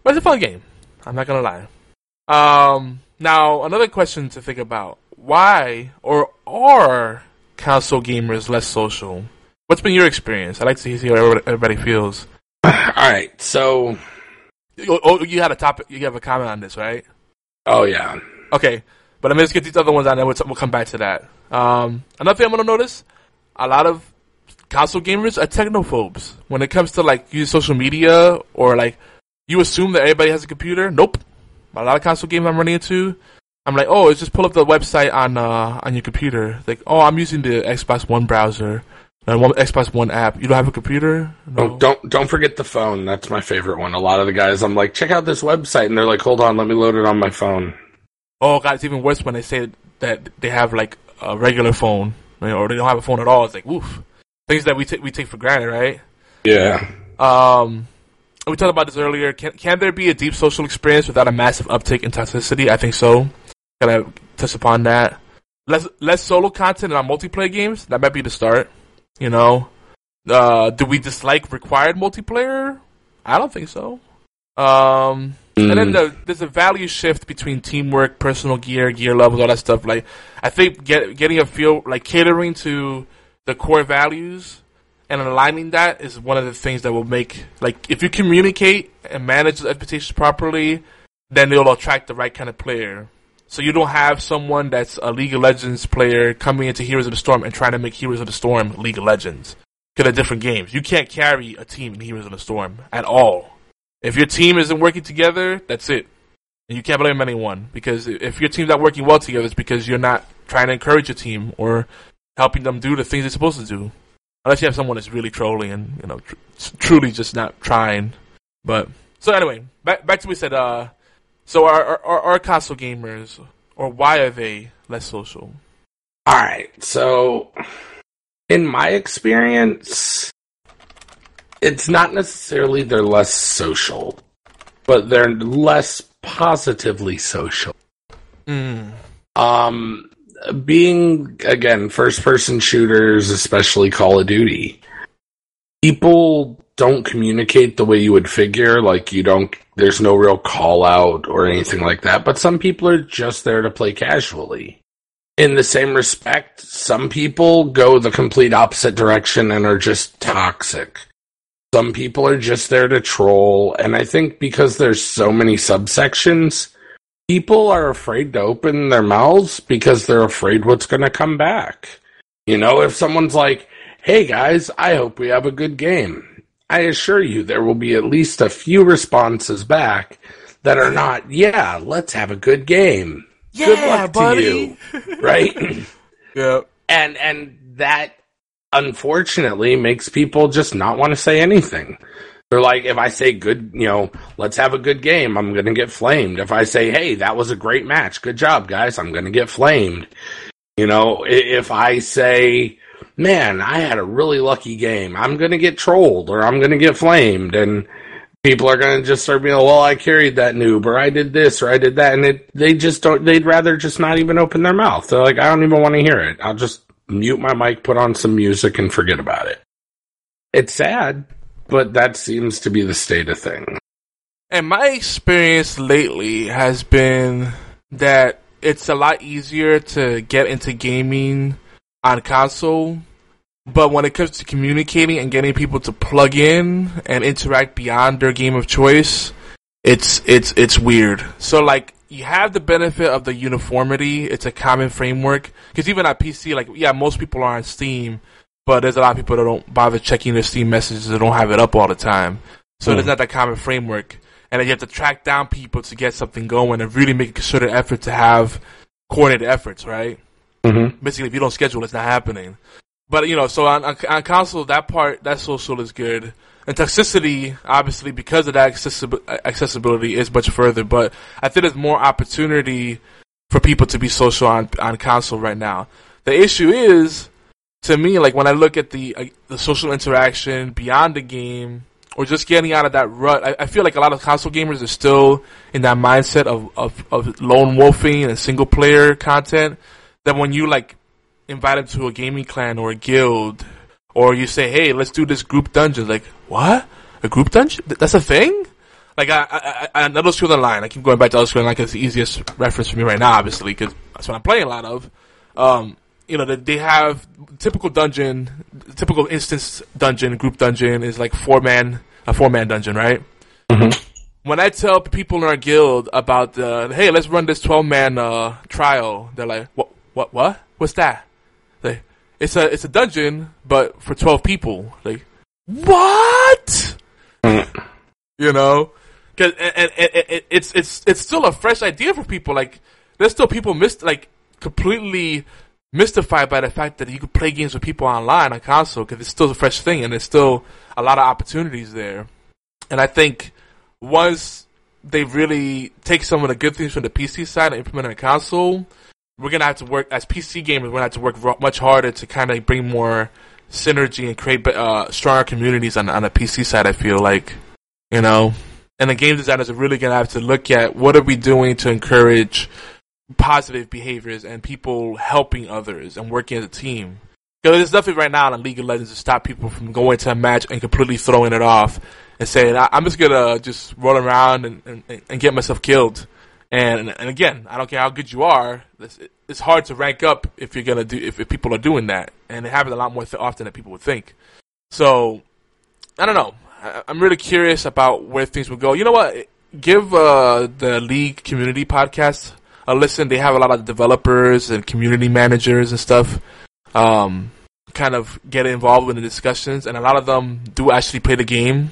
But it's a fun game. I'm not gonna lie. Um, now another question to think about: Why or are console gamers less social? What's been your experience? I'd like to see how everybody feels. [CLEARS THROAT] All right, so Oh, oh, you had a topic. You have a comment on this, right? Oh yeah. Okay, but let me just get these other ones on, and we'll, we'll come back to that. Um, another thing I'm gonna notice: a lot of console gamers are technophobes when it comes to like using social media or like you assume that everybody has a computer. Nope. A lot of console games I'm running into, I'm like, oh, it's just pull up the website on uh, on your computer. Like, oh, I'm using the Xbox One browser. And one Xbox One app. You don't have a computer? No. Oh, don't don't forget the phone. That's my favorite one. A lot of the guys, I'm like, check out this website, and they're like, hold on, let me load it on my phone. Oh god, it's even worse when they say that they have like a regular phone, or they don't have a phone at all. It's like, woof. Things that we take we take for granted, right? Yeah. Um, we talked about this earlier. Can can there be a deep social experience without a massive uptick in toxicity? I think so. Can I touch upon that. Less less solo content in our multiplayer games. That might be the start. You know, uh, do we dislike required multiplayer? I don't think so. Um, mm. and then the, there's a value shift between teamwork, personal gear, gear levels, all that stuff. Like, I think get, getting a feel, like catering to the core values and aligning that is one of the things that will make, like, if you communicate and manage the expectations properly, then it'll attract the right kind of player. So you don't have someone that's a League of Legends player coming into Heroes of the Storm and trying to make Heroes of the Storm League of Legends. Because they're different games. You can't carry a team in Heroes of the Storm at all. If your team isn't working together, that's it. And you can't blame anyone. Because if your team's not working well together, it's because you're not trying to encourage your team or helping them do the things they're supposed to do. Unless you have someone that's really trolling and, you know, tr- truly just not trying. But, so anyway, back, back to what we said, uh, so are, are, are console gamers, or why are they less social? All right. So, in my experience, it's not necessarily they're less social, but they're less positively social. Mm. Um, being again first person shooters, especially Call of Duty, people don't communicate the way you would figure. Like you don't, there's no real call out or anything like that. But some people are just there to play casually. In the same respect, some people go the complete opposite direction and are just toxic. Some people are just there to troll. And I think because there's so many subsections, people are afraid to open their mouths because they're afraid what's going to come back. You know, if someone's like, hey guys, I hope we have a good game I assure you there will be at least a few responses back that are not, yeah, let's have a good game. Yeah, good luck buddy. to you. [LAUGHS] [LAUGHS] Right? yeah. And and that unfortunately makes people just not want to say anything. They're like, if I say good, you know, let's have a good game, I'm going to get flamed. If I say, hey, that was a great match, good job, guys, I'm going to get flamed. You know, if I say, man, I had a really lucky game. I'm going to get trolled or I'm going to get flamed. And people are going to just start being, well, I carried that noob, or I did this, or I did that, and it, they just don't. They'd rather just not even open their mouth. They're like, I don't even want to hear it. I'll just mute my mic, put on some music, and forget about it. It's sad, but that seems to be the state of things. And my experience lately has been that it's a lot easier to get into gaming on console. But when it comes to communicating and getting people to plug in and interact beyond their game of choice, it's it's it's weird. So like you have the benefit of the uniformity. It's a common framework because even on PC, like yeah, most people are on Steam, but there's a lot of people that don't bother checking their Steam messages. They don't have it up all the time, so Mm. there's not that common framework. And then you have to track down people to get something going and really make a concerted effort to have coordinated efforts, right? Mm-hmm. Basically, if you don't schedule, it's not happening. But you know, so on, on, on console, that part, that social is good. And toxicity, obviously, because of that accessib- accessibility, is much further. But I think there's more opportunity for people to be social on on console right now. The issue is, to me, like when I look at the uh, the social interaction beyond the game, or just getting out of that rut, I, I feel like a lot of console gamers are still in that mindset of of, of lone wolfing and single player content. That when you like invite them to a gaming clan or a guild, or you say, "Hey, let's do this group dungeon," like what? A group dungeon? Th- That's a thing? Like I, I, I, I Elder Scrolls Online. I keep going back to Elder Scrolls Online because it's the easiest reference for me right now, obviously, because that's what I'm playing a lot of. Um, you know, they, they have typical dungeon, typical instance dungeon, group dungeon is like four man, a four man dungeon, right? When I tell people in our guild about the, hey, let's run this twelve man uh, trial, they're like, what, what, what? What's that? Like, it's a, it's a dungeon, but for twelve people. Like, what? you know, Cause, and, and, and, it's it's it's still a fresh idea for people. Like there's still people missed like completely mystified by the fact that you could play games with people online on console because it's still a fresh thing and there's still a lot of opportunities there. And I think once they really take some of the good things from the PC side and implement on console, we're gonna have to work as PC gamers. We're gonna have to work much harder to kind of bring more synergy and create uh, stronger communities on on the PC side. I feel like, you know, and the game designers are really gonna have to look at what are we doing to encourage positive behaviors and people helping others and working as a team. Because there's nothing right now in League of Legends to stop people from going to a match and completely throwing it off and saying, I'm just gonna just roll around and, and, and get myself killed. And and again, I don't care how good you are. It's, hard to rank up if you're gonna do if, if people are doing that, and it happens a lot more th- often than people would think. So I don't know. I, I'm really curious about where things will go. You know what? Give uh, the League Community Podcast a listen. They have a lot of developers and community managers and stuff. Um, kind of get involved in the discussions, and a lot of them do actually play the game.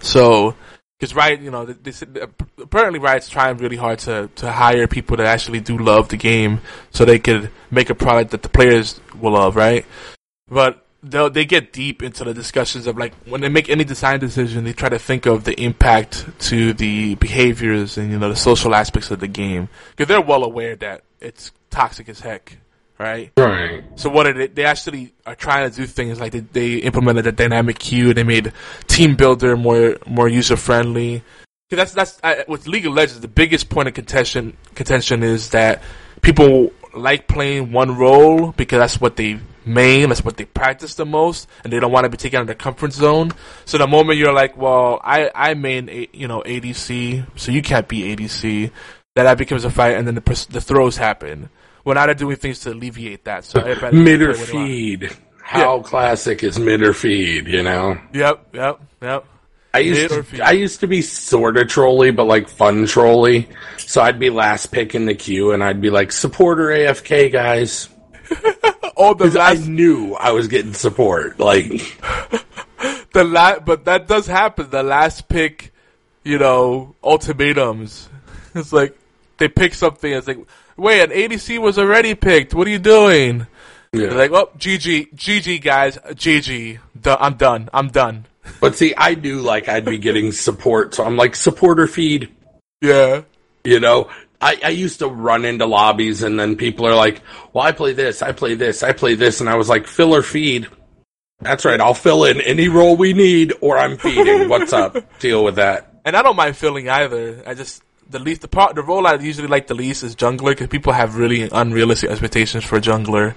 So, because Riot, you know, they, they, uh, apparently Riot's trying really hard to to hire people that actually do love the game, so they could make a product that the players will love, right? But they they get deep into the discussions of like when they make any design decision, they try to think of the impact to the behaviors and you know the social aspects of the game because they're well aware that it's toxic as heck, right? Right. So what are they? They actually are trying to do things like they, they implemented a dynamic queue. They made team builder more more user friendly. That's that's I, with League of Legends. The biggest point of contention contention is that people like playing one role because that's what they main, that's what they practice the most, and they don't want to be taken out of their comfort zone. So the moment you're like, well, I I main a, you know ADC, so you can't be ADC, that that becomes a fight, and then the the throws happen. Well, now they're doing things to alleviate that. So everybody can Mid or play what they want. feed. How classic is mid or feed, you know? Yep, yep, yep. I used to, feed. I used to be sort of trolly, but like fun trolly. So I'd be last pick in the queue, and I'd be like supporter AFK guys. [LAUGHS] Oh, the 'Cause I knew I was getting support. Like, [LAUGHS] the la- but that does happen. The last pick, you know, ultimatums. [LAUGHS] It's like they pick something. It's like, wait, an ADC was already picked. What are you doing? yeah. They're like, oh, GG, GG, guys, GG. I'm done. I'm done. [LAUGHS] but see, I knew like I'd be getting support, so I'm like supporter feed. Yeah. You know, I, I used to run into lobbies, and then people are like, "Well, I play this, I play this, I play this," and I was like, "Filler feed." That's right. I'll fill in any role we need, or I'm feeding. What's up? [LAUGHS] Deal with that. And I don't mind filling either. I just the least the part the role I usually like the least is jungler because people have really unrealistic expectations for a jungler.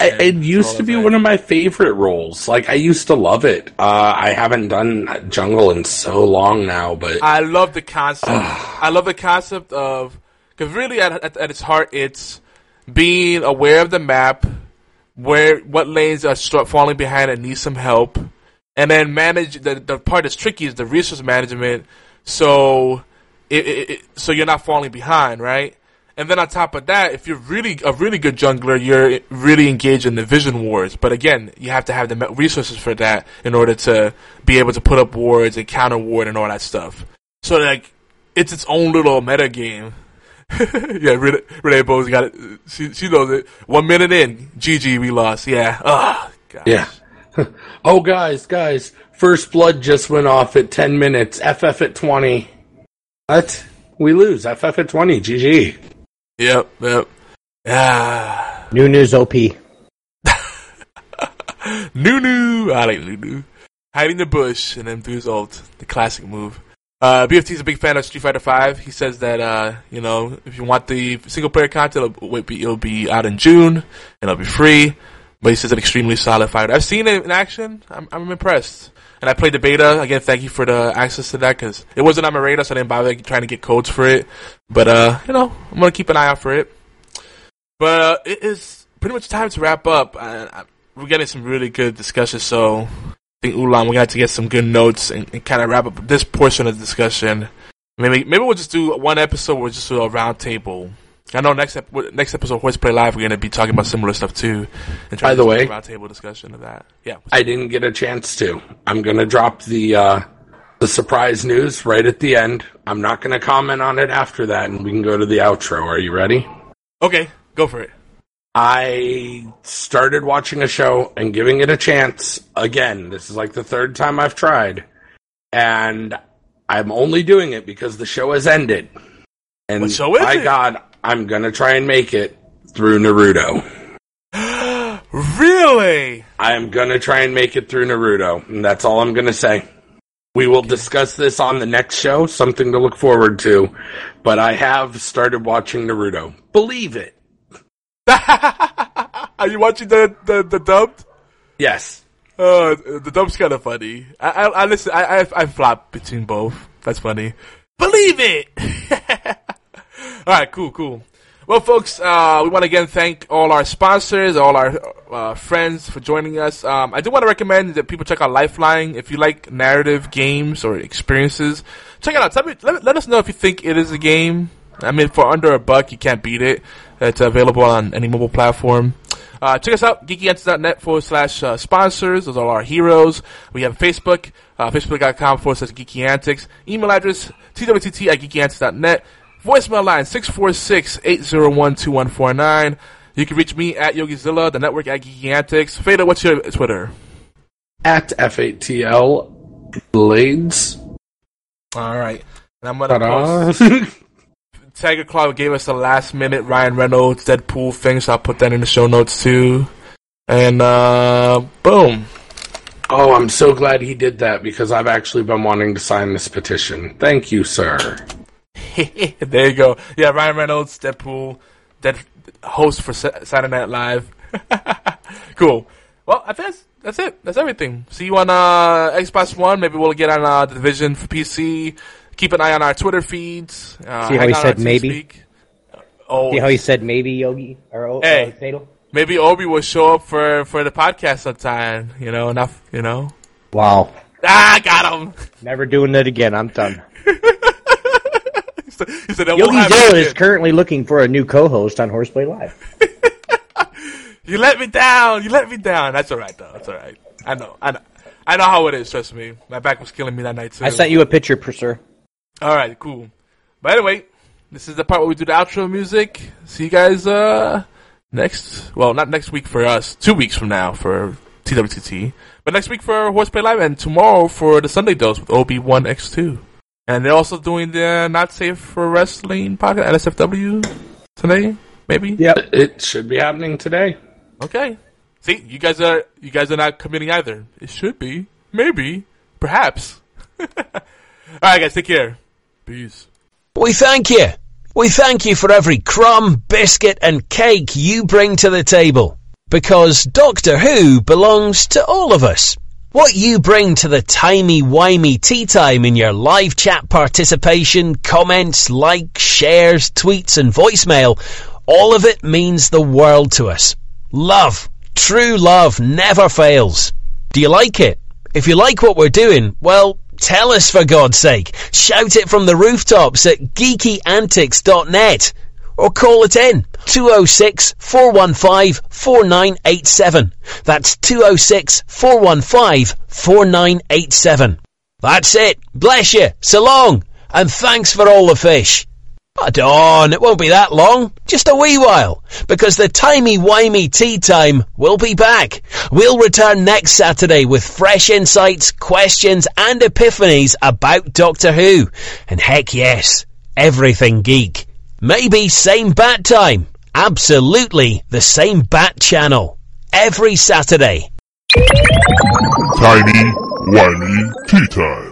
It, it used to be one of my favorite roles. Like I used to love it. Uh, I haven't done jungle in so long now, but I love the concept. [SIGHS] I love the concept of because really at, at, at its heart, it's being aware of the map, where what lanes are start falling behind and need some help, and then manage the the part that's tricky is the resource management. So it, it, it, so you're not falling behind, right? And then on top of that, if you're really a really good jungler, you're really engaged in the vision wars. But again, you have to have the resources for that in order to be able to put up wards and counter ward and all that stuff. So like, it's its own little meta game. [LAUGHS] yeah, Renaye, Renaye Bones got it. She, she knows it. One minute in, GG, we lost. Yeah. Oh, gosh. Yeah. [LAUGHS] oh, guys, guys. First blood just went off at 10 minutes. FF at 20. What? We lose. FF at 20. GG. Yep, yep. Ah. Nunu OP. [LAUGHS] Nunu. I like Nunu. Hiding the bush and then through his ult. The classic move. Uh, BFT is a big fan of Street Fighter Five. He says that uh, you know if you want the single player content, it'll be, it'll be out in June and it'll be free. But he says it's an extremely solid fighter. I've seen it in action. I'm, I'm impressed. And I played the beta again. Thank you for the access to that because it wasn't on my radar, so I didn't bother trying to get codes for it. But uh, you know, I'm gonna keep an eye out for it. But uh, it is pretty much time to wrap up. I, I, we're getting some really good discussions, so I think Oolong, we're gonna have to get some good notes and, and kind of wrap up this portion of the discussion. Maybe maybe we'll just do one episode where we'll just do a roundtable. I know next ep- next episode of Horseplay Live we're gonna be talking about similar stuff too. And By the way, roundtable discussion of that. Yeah, I didn't get a chance to. I'm gonna drop the uh, the surprise news right at the end. I'm not gonna comment on it after that, and we can go to the outro. Are you ready? Okay, go for it. I started watching a show and giving it a chance again. This is like the third time I've tried. And I'm only doing it because the show has ended. And what show is by it? God, I'm gonna try and make it through Naruto. [GASPS] really? I am gonna try and make it through Naruto, and that's all I'm gonna say. We will discuss this on the next show, something to look forward to. But I have started watching Naruto. Believe it. [LAUGHS] Are you watching the the, the dubbed? Yes. Uh, the dubbed's kind of funny. I, I, I listen. I, I I flop between both. That's funny. Believe it. [LAUGHS] all right, cool, cool. Well, folks, uh, we want to again thank all our sponsors, all our uh, friends for joining us. Um, I do want to recommend that people check out Lifeline. If you like narrative games or experiences, check it out. Tell me, let, let us know if you think it is a game. I mean, for under a buck, you can't beat it. It's available on any mobile platform. Uh, check us out, geekyantics.net forward slash uh, sponsors. Those are our heroes. We have Facebook, uh, facebook.com forward slash geekyantics. Email address, twtt at geekyantics.net. Voicemail line, 646-801-2149. You can reach me at Yogizilla, the network at Geekyantics. Fada, what's your Twitter? At F8TL Blades. All right. And I'm going to post... [LAUGHS] Tiger Claw gave us a last minute Ryan Reynolds Deadpool thing, so I'll put that in the show notes too. And uh, boom. Oh, I'm so glad he did that because I've actually been wanting to sign this petition. Thank you, sir. [LAUGHS] there you go. Yeah, Ryan Reynolds, Deadpool, Dead host for Saturday Night Live. [LAUGHS] cool. Well, I think that's, that's it. That's everything. See you on uh, Xbox One. Maybe we'll get on uh, the Division for PC keep an eye on our Twitter feeds. Uh, See how he said maybe. Speak. Oh, See how he said maybe Yogi or uh, hey, Fatal. Maybe Obi will show up for for the podcast sometime. You know, enough. You know. Wow. Ah, got him. Never doing it again. I'm done. [LAUGHS] [LAUGHS] he said, Yogizilla is currently looking for a new co-host on Horseplay Live. [LAUGHS] you let me down. You let me down. That's all right, though. That's all right. I know. I know. I know how it is. Trust me. My back was killing me that night too. I sent you a picture, per sir. All right, cool. But anyway, this is the part where we do the outro music. See you guys uh next. Well, not next week for us. Two weeks from now for TWTT. But next week for Horseplay Live, and tomorrow for the Sunday Dose with OB1X2. And they're also doing the Not Safe for Wrestling podcast, NSFW, today, maybe? Yeah, it should be happening today. Okay. See, you guys are you guys are not committing either. It should be, maybe, perhaps. [LAUGHS] All right, guys, take care. Peace. We thank you. We thank you for every crumb, biscuit, and cake you bring to the table. Because Doctor Who belongs to all of us. What you bring to the timey-wimey tea time in your live chat participation, comments, likes, shares, tweets, and voicemail, all of it means the world to us. Love. True love never fails. Do you like it? If you like what we're doing, well, tell us for God's sake. Shout it from the rooftops at geekyantics.net or call it in 206 415 4987. That's 206 415 4987. That's it. Bless you. So long. And thanks for all the fish. Ah, Hold on, it won't be that long. Just a wee while. Because the timey-wimey tea time will be back. We'll return next Saturday with fresh insights, questions and epiphanies about Doctor Who. And heck yes, everything geek. Maybe same bat time. Absolutely the same bat channel. Every Saturday. Tiny, whiny tea time.